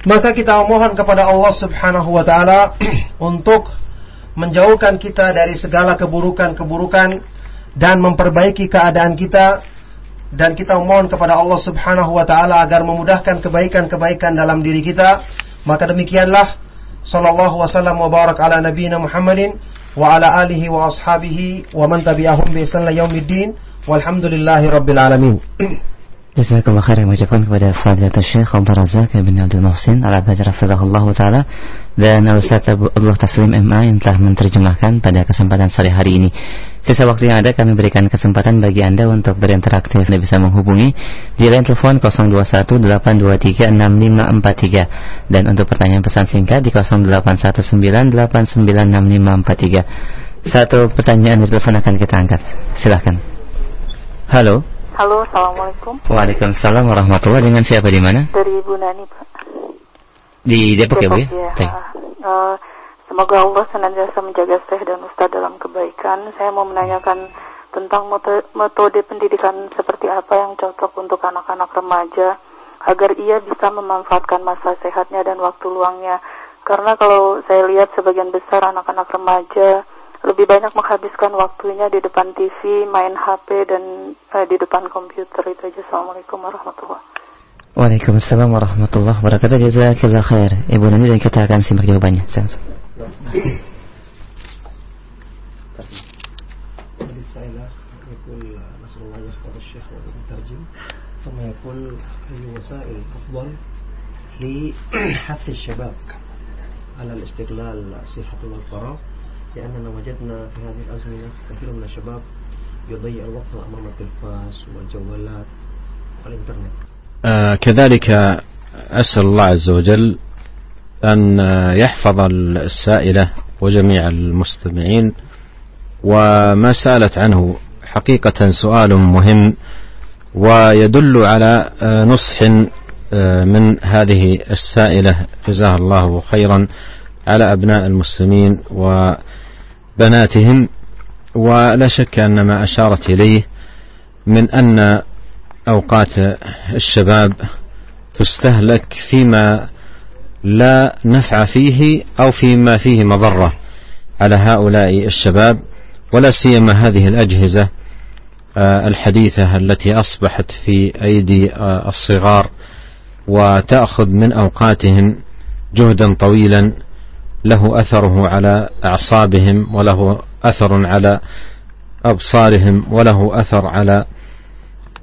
Maka kita mohon kepada Allah Subhanahu wa taala untuk menjauhkan kita dari segala keburukan-keburukan dan memperbaiki keadaan kita dan kita mohon kepada Allah Subhanahu wa taala agar memudahkan kebaikan-kebaikan dalam diri kita. Maka demikianlah sallallahu wasallam wa barak ala nabiyina Muhammadin wa ala alihi wa ashabihi wa man tabi'ahum bi ihsan ila yaumiddin walhamdulillahi rabbil alamin. Jazakallah khair yang mengucapkan kepada Fadilatul Syekh Abdul Razak bin Abdul Muhsin Al-Abad Rafizahullah Ta'ala Dan Ustaz Abu Abdullah Taslim MA yang telah menerjemahkan pada kesempatan sore hari ini Sisa waktu yang ada kami berikan kesempatan bagi Anda untuk berinteraktif Anda bisa menghubungi di line telepon 0218236543 Dan untuk pertanyaan pesan singkat di 0819896543 Satu pertanyaan di telepon akan kita angkat Silahkan Halo Halo, assalamualaikum. Waalaikumsalam warahmatullah. Dengan siapa di mana? Dari Bu Nani, Pak. Di Depok, Depok ya, Bu ya? Uh, semoga Allah senantiasa menjaga saya dan Ustaz dalam kebaikan. Saya mau menanyakan tentang metode pendidikan seperti apa yang cocok untuk anak-anak remaja agar ia bisa memanfaatkan masa sehatnya dan waktu luangnya. Karena kalau saya lihat sebagian besar anak-anak remaja lebih banyak menghabiskan waktunya di depan TV, main HP dan eh, di depan komputer itu aja. Assalamualaikum warahmatullahi wabarakatuh. Waalaikumsalam warahmatullahi wabarakatuh. Jazakallah khair. Ibu Nani dan kita akan simak jawabannya. Langsung. ثم يقول أي وسائل أفضل لحث الشباب على الاستقلال صحة والفراغ لأننا وجدنا في هذه الأزمنة كثير من الشباب يضيع الوقت أمام التلفاز والجوالات والإنترنت آه كذلك أسأل الله عز وجل أن آه، يحفظ السائلة وجميع المستمعين وما سألت عنه حقيقة سؤال مهم ويدل على آه، نصح آه، من هذه السائلة جزاها الله خيرا على أبناء المسلمين و بناتهم ولا شك أن ما أشارت إليه من أن أوقات الشباب تستهلك فيما لا نفع فيه أو فيما فيه مضرة على هؤلاء الشباب ولا سيما هذه الأجهزة آه، الحديثة التي أصبحت في أيدي آه، الصغار وتأخذ من أوقاتهم جهدا طويلا له اثره على اعصابهم وله اثر على ابصارهم وله اثر على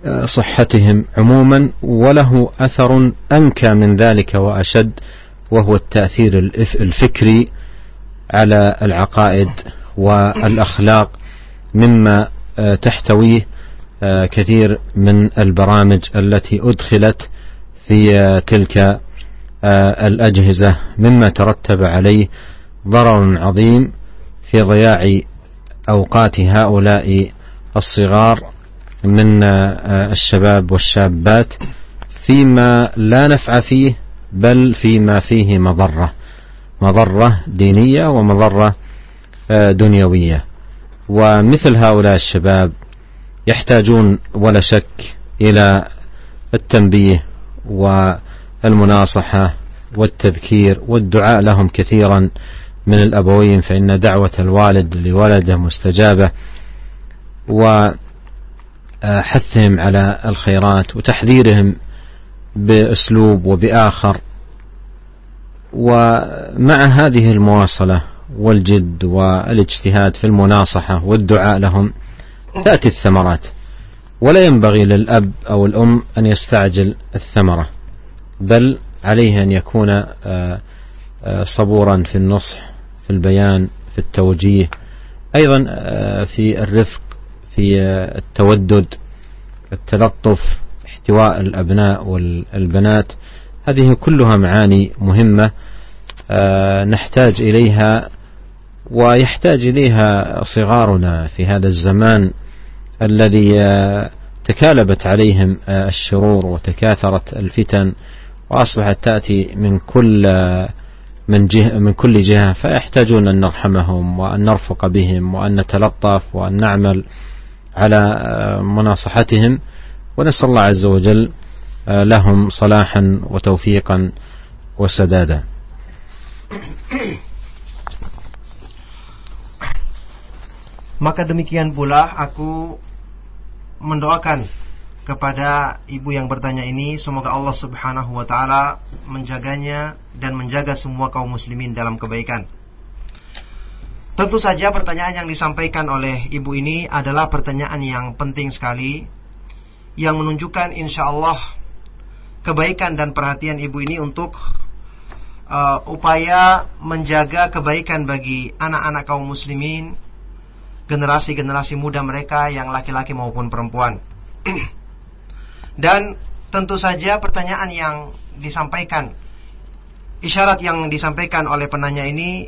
آه، صحتهم عموما وله اثر انكى من ذلك واشد وهو التاثير الفكري على العقائد والاخلاق مما آه، تحتويه آه، كثير من البرامج التي ادخلت في تلك آه، الأجهزة مما ترتب عليه ضرر عظيم في ضياع أوقات هؤلاء الصغار من آه، الشباب والشابات فيما لا نفع فيه بل فيما فيه مضرة مضرة دينية ومضرة آه، دنيوية ومثل هؤلاء الشباب يحتاجون ولا شك إلى التنبيه و المناصحة والتذكير والدعاء لهم كثيرا من الأبوين فإن دعوة الوالد لولده مستجابة وحثهم آه، على الخيرات وتحذيرهم بأسلوب وبآخر ومع هذه المواصلة والجد والاجتهاد في المناصحة والدعاء لهم تأتي الثمرات ولا ينبغي للأب أو الأم أن يستعجل الثمرة بل عليه أن يكون آه، آه، صبورا في النصح في البيان في التوجيه أيضا آه، في الرفق في التودد التلطف احتواء الأبناء والبنات هذه كلها معاني مهمة نحتاج إليها ويحتاج إليها صغارنا في هذا الزمان الذي تكالبت عليهم الشرور وتكاثرت الفتن وأصبحت تأتي من كل من, جهة من كل جهة فيحتاجون أن نرحمهم وأن نرفق بهم وأن نتلطف وأن نعمل على آه، مناصحتهم ونسأل الله عز وجل آه، لهم صلاحا وتوفيقا وسدادا Maka demikian pula aku mendoakan kepada ibu yang bertanya ini semoga Allah Subhanahu wa taala menjaganya dan menjaga semua kaum muslimin dalam kebaikan. Tentu saja pertanyaan yang disampaikan oleh ibu ini adalah pertanyaan yang penting sekali yang menunjukkan insya Allah kebaikan dan perhatian ibu ini untuk uh, upaya menjaga kebaikan bagi anak-anak kaum muslimin generasi-generasi muda mereka yang laki-laki maupun perempuan. Dan tentu saja pertanyaan yang disampaikan isyarat yang disampaikan oleh penanya ini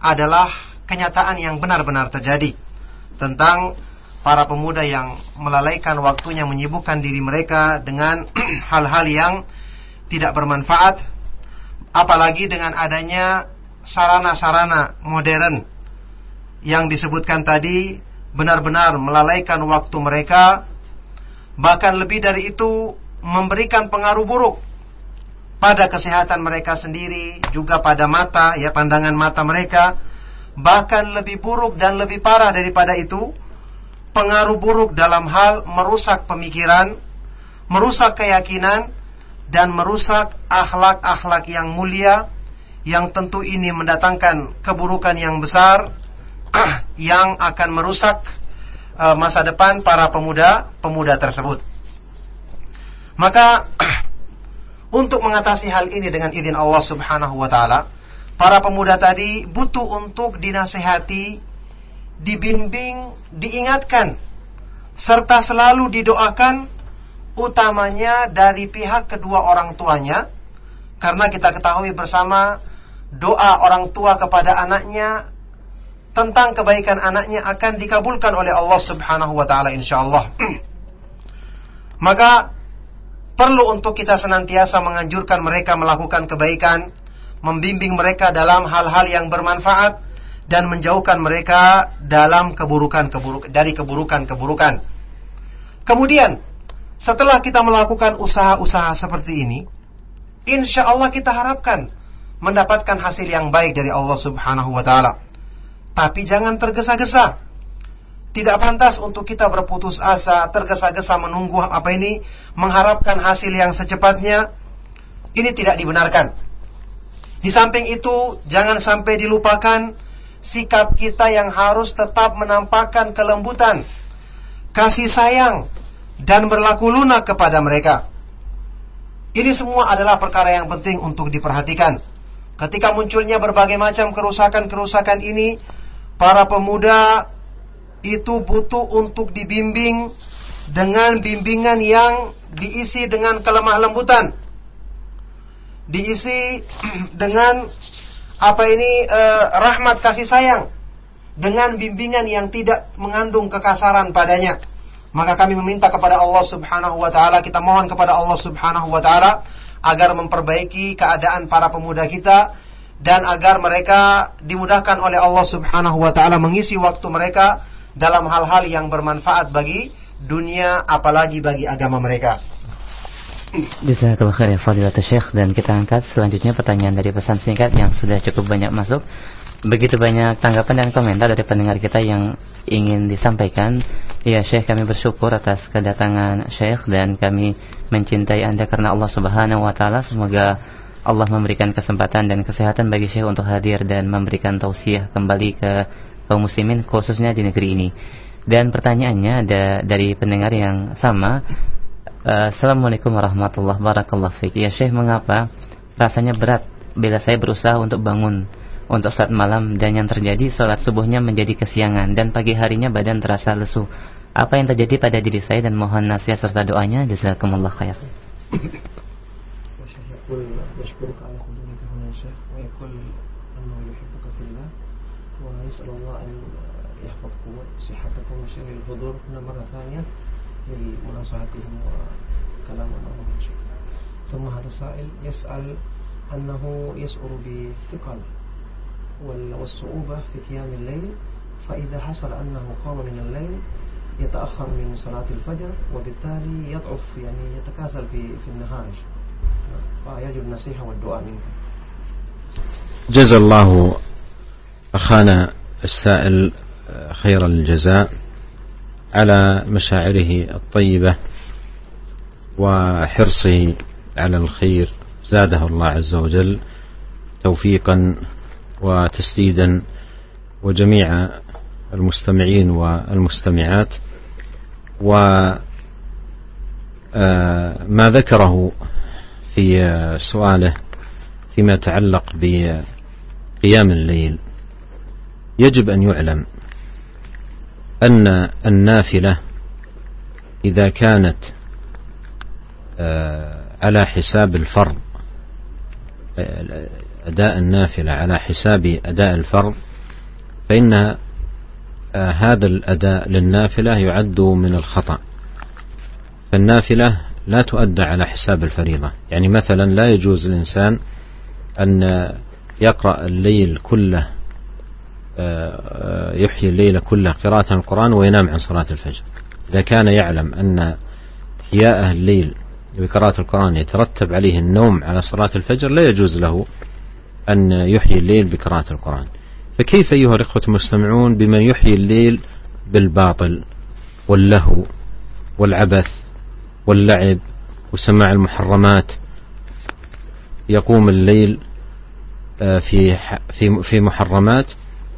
adalah kenyataan yang benar-benar terjadi tentang para pemuda yang melalaikan waktunya menyibukkan diri mereka dengan hal-hal yang tidak bermanfaat apalagi dengan adanya sarana-sarana modern yang disebutkan tadi benar-benar melalaikan waktu mereka bahkan lebih dari itu memberikan pengaruh buruk pada kesehatan mereka sendiri, juga pada mata, ya pandangan mata mereka, bahkan lebih buruk dan lebih parah daripada itu, pengaruh buruk dalam hal merusak pemikiran, merusak keyakinan, dan merusak akhlak-akhlak yang mulia, yang tentu ini mendatangkan keburukan yang besar, yang akan merusak Eh, masa depan para pemuda-pemuda tersebut. Maka untuk mengatasi hal ini dengan izin Allah Subhanahu wa taala, para pemuda tadi butuh untuk dinasehati, dibimbing, diingatkan serta selalu didoakan utamanya dari pihak kedua orang tuanya karena kita ketahui bersama doa orang tua kepada anaknya tentang kebaikan anaknya akan dikabulkan oleh Allah Subhanahu wa taala insyaallah. Maka perlu untuk kita senantiasa menganjurkan mereka melakukan kebaikan, membimbing mereka dalam hal-hal yang bermanfaat dan menjauhkan mereka dalam keburukan, keburukan dari keburukan-keburukan. Kemudian, setelah kita melakukan usaha-usaha seperti ini, insya Allah kita harapkan mendapatkan hasil yang baik dari Allah Subhanahu wa Ta'ala. Tapi jangan tergesa-gesa. Tidak pantas untuk kita berputus asa, tergesa-gesa menunggu apa ini, mengharapkan hasil yang secepatnya. Ini tidak dibenarkan. Di samping itu, jangan sampai dilupakan sikap kita yang harus tetap menampakkan kelembutan, kasih sayang, dan berlaku lunak kepada mereka. Ini semua adalah perkara yang penting untuk diperhatikan. Ketika munculnya berbagai macam kerusakan-kerusakan ini, para pemuda itu butuh untuk dibimbing dengan bimbingan yang diisi dengan kelemah lembutan. Diisi dengan apa ini eh, rahmat kasih sayang dengan bimbingan yang tidak mengandung kekasaran padanya. Maka kami meminta kepada Allah Subhanahu wa taala, kita mohon kepada Allah Subhanahu wa taala agar memperbaiki keadaan para pemuda kita dan agar mereka dimudahkan oleh Allah Subhanahu wa taala mengisi waktu mereka dalam hal-hal yang bermanfaat bagi dunia apalagi bagi agama mereka. Jazakallah khair ya Fadilatul Syekh dan kita angkat selanjutnya pertanyaan dari pesan singkat yang sudah cukup banyak masuk. Begitu banyak tanggapan dan komentar dari pendengar kita yang ingin disampaikan. Ya Syekh kami bersyukur atas kedatangan Syekh dan kami mencintai Anda karena Allah Subhanahu wa taala. Semoga Allah memberikan kesempatan dan kesehatan bagi Syekh untuk hadir dan memberikan tausiah kembali ke kaum muslimin khususnya di negeri ini. Dan pertanyaannya ada dari pendengar yang sama. Eh, Assalamualaikum warahmatullahi wabarakatuh. Ya Syekh, mengapa rasanya berat bila saya berusaha untuk bangun untuk saat malam dan yang terjadi sholat subuhnya menjadi kesiangan dan pagi harinya badan terasa lesu. Apa yang terjadi pada diri saya dan mohon nasihat serta doanya jazakumullah khair. يقول يشكرك على قدومك هنا يا شيخ ويقول أنه يحبك في الله ويسأل الله أن يحفظكم صحتكم ومشاهد الحضور هنا مرة ثانية لمناصحتهم وكلام معهم يا شيخ ثم هذا السائل يسأل أنه يشعر بالثقل والصعوبة في قيام الليل فإذا حصل أنه قام من الليل يتأخر من صلاة الفجر وبالتالي يضعف يعني يتكاسل في في النهار النصيحة والدعاء منك جزا الله أخانا السائل آه، خير الجزاء على مشاعره الطيبة وحرصه على الخير زاده الله عز وجل توفيقا وتسديدا وجميع المستمعين والمستمعات وما آه، ذكره في آه، سؤاله فيما يتعلق بقيام الليل يجب أن يعلم أن النافلة إذا كانت آه، على حساب الفرض آه، أداء النافلة على حساب أداء الفرض فإن هذا الأداء للنافلة يعد من الخطأ فالنافلة لا تؤدى على حساب الفريضة يعني مثلا لا يجوز الإنسان أن يقرأ الليل كله آه، يحيي الليل كله قراءة القرآن وينام عن صلاة الفجر إذا كان يعلم أن إحياءه الليل بقراءة القرآن يترتب عليه النوم على صلاة الفجر لا يجوز له أن يحيي الليل بقراءة القرآن فكيف أيها الإخوة المستمعون بمن يحيي الليل بالباطل واللهو والعبث واللعب وسماع المحرمات يقوم الليل آه، في في في محرمات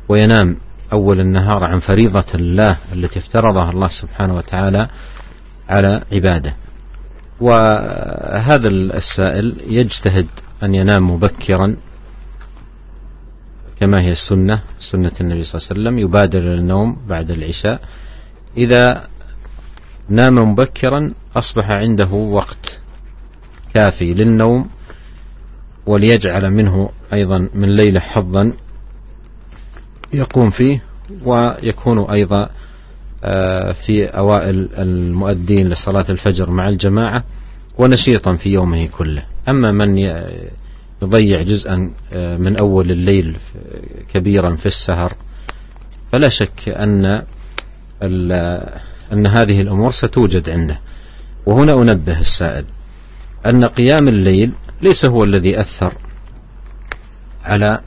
وينام أول النهار عن فريضة الله التي افترضها الله سبحانه وتعالى على عباده وهذا السائل يجتهد أن ينام مبكرا كما هي السنة سنة النبي صلى الله عليه وسلم يبادر للنوم بعد العشاء إذا نام مبكرا أصبح عنده وقت كافي للنوم وليجعل منه أيضا من ليلة حظا يقوم فيه ويكون أيضا آه، في أوائل المؤدين لصلاة الفجر مع الجماعة ونشيطا في يومه كله أما من يضيع جزءا آه، من أول الليل آه، كبيرا في السهر فلا شك أن أن هذه الأمور ستوجد عنده وهنا أنبه السائل أن قيام الليل ليس هو الذي أثر على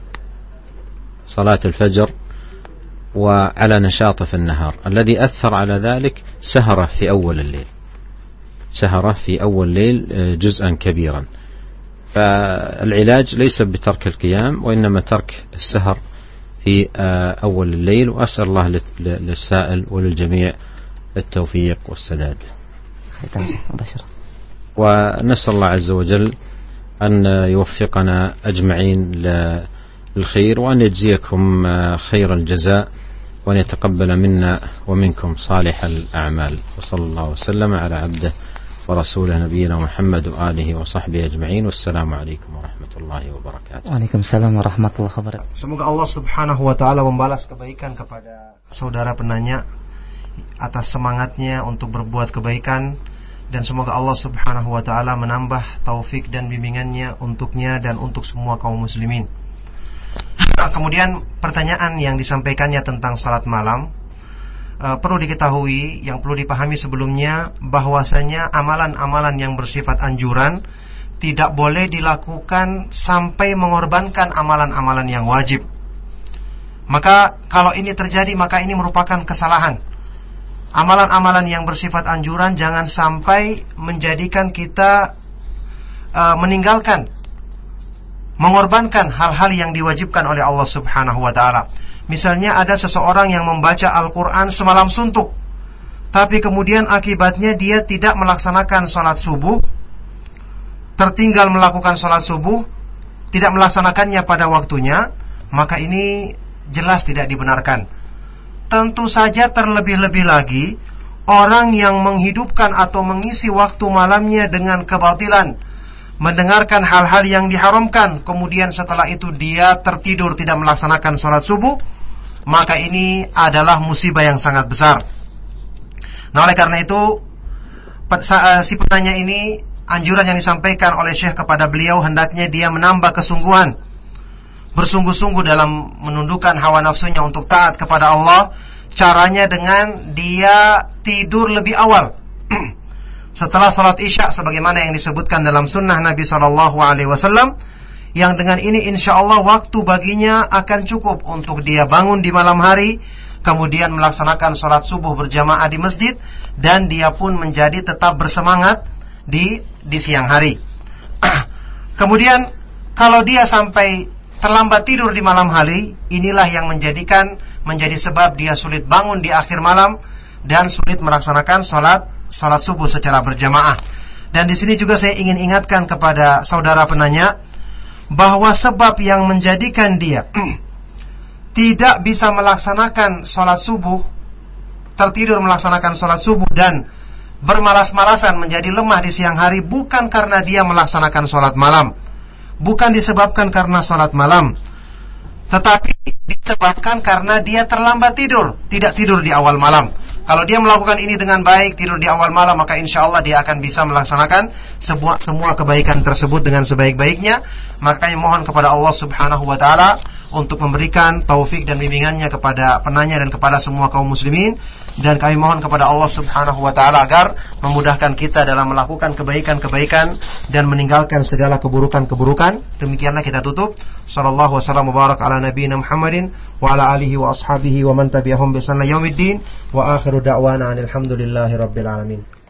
صلاة الفجر وعلى نشاطه في النهار الذي أثر على ذلك سهرة في أول الليل سهرة في أول الليل آه، جزءا كبيرا فالعلاج ليس بترك القيام وإنما ترك السهر في آه، أول الليل وأسأل الله للسائل وللجميع التوفيق والسداد 11 مباشرة ونسأل الله عز وجل أن يوفقنا أجمعين للخير وأن يجزيكم خير الجزاء وأن يتقبل منا ومنكم صالح الأعمال وصلى الله وسلم على عبده ورسوله نبينا محمد وآله وصحبه أجمعين والسلام عليكم ورحمة الله وبركاته وعليكم السلام ورحمة الله وبركاته Semoga Allah subhanahu wa ta'ala membalas kebaikan kepada saudara penanya atas semangatnya untuk berbuat kebaikan dan semoga Allah Subhanahu wa taala menambah taufik dan bimbingannya untuknya dan untuk semua kaum muslimin. Ah, kemudian pertanyaan yang disampaikannya tentang salat malam e, perlu diketahui yang perlu dipahami sebelumnya bahwasanya amalan-amalan yang bersifat anjuran tidak boleh dilakukan sampai mengorbankan amalan-amalan yang wajib. Maka kalau ini terjadi maka ini merupakan kesalahan Amalan-amalan yang bersifat anjuran jangan sampai menjadikan kita uh, meninggalkan mengorbankan hal-hal yang diwajibkan oleh Allah Subhanahu wa taala. Misalnya ada seseorang yang membaca Al-Qur'an semalam suntuk tapi kemudian akibatnya dia tidak melaksanakan sholat subuh, tertinggal melakukan sholat subuh, tidak melaksanakannya pada waktunya, maka ini jelas tidak dibenarkan. Tentu saja terlebih-lebih lagi orang yang menghidupkan atau mengisi waktu malamnya dengan kebatilan, mendengarkan hal-hal yang diharamkan, kemudian setelah itu dia tertidur tidak melaksanakan sholat subuh, maka ini adalah musibah yang sangat besar. Nah, oleh karena itu eh, si penanya ini anjuran yang disampaikan oleh Syekh kepada beliau hendaknya dia menambah kesungguhan bersungguh-sungguh dalam menundukkan hawa nafsunya untuk taat kepada Allah, caranya dengan dia tidur lebih awal. Setelah sholat isya sebagaimana yang disebutkan dalam sunnah Nabi Shallallahu Alaihi Wasallam, yang dengan ini insya Allah waktu baginya akan cukup untuk dia bangun di malam hari, kemudian melaksanakan sholat subuh berjamaah di masjid, dan dia pun menjadi tetap bersemangat di di siang hari. Kemudian kalau dia sampai terlambat tidur di malam hari, inilah yang menjadikan menjadi sebab dia sulit bangun di akhir malam dan sulit melaksanakan sholat sholat subuh secara berjamaah. Dan di sini juga saya ingin ingatkan kepada saudara penanya bahwa sebab yang menjadikan dia tidak bisa melaksanakan sholat subuh, tertidur melaksanakan sholat subuh dan bermalas-malasan menjadi lemah di siang hari bukan karena dia melaksanakan sholat malam bukan disebabkan karena sholat malam tetapi disebabkan karena dia terlambat tidur, tidak tidur di awal malam. Kalau dia melakukan ini dengan baik, tidur di awal malam, maka insya Allah dia akan bisa melaksanakan semua semua kebaikan tersebut dengan sebaik-baiknya. Makanya mohon kepada Allah Subhanahu Wa Taala untuk memberikan taufik dan bimbingannya kepada penanya dan kepada semua kaum muslimin dan kami mohon kepada Allah Subhanahu wa taala agar memudahkan kita dalam melakukan kebaikan-kebaikan dan meninggalkan segala keburukan-keburukan. Demikianlah kita tutup. Sallallahu wasallam mubarak ala nabiyina Muhammadin wa ala alihi wa ashabihi wa man tabi'ahum bi yaumiddin wa akhiru da'wana alhamdulillahi rabbil alamin.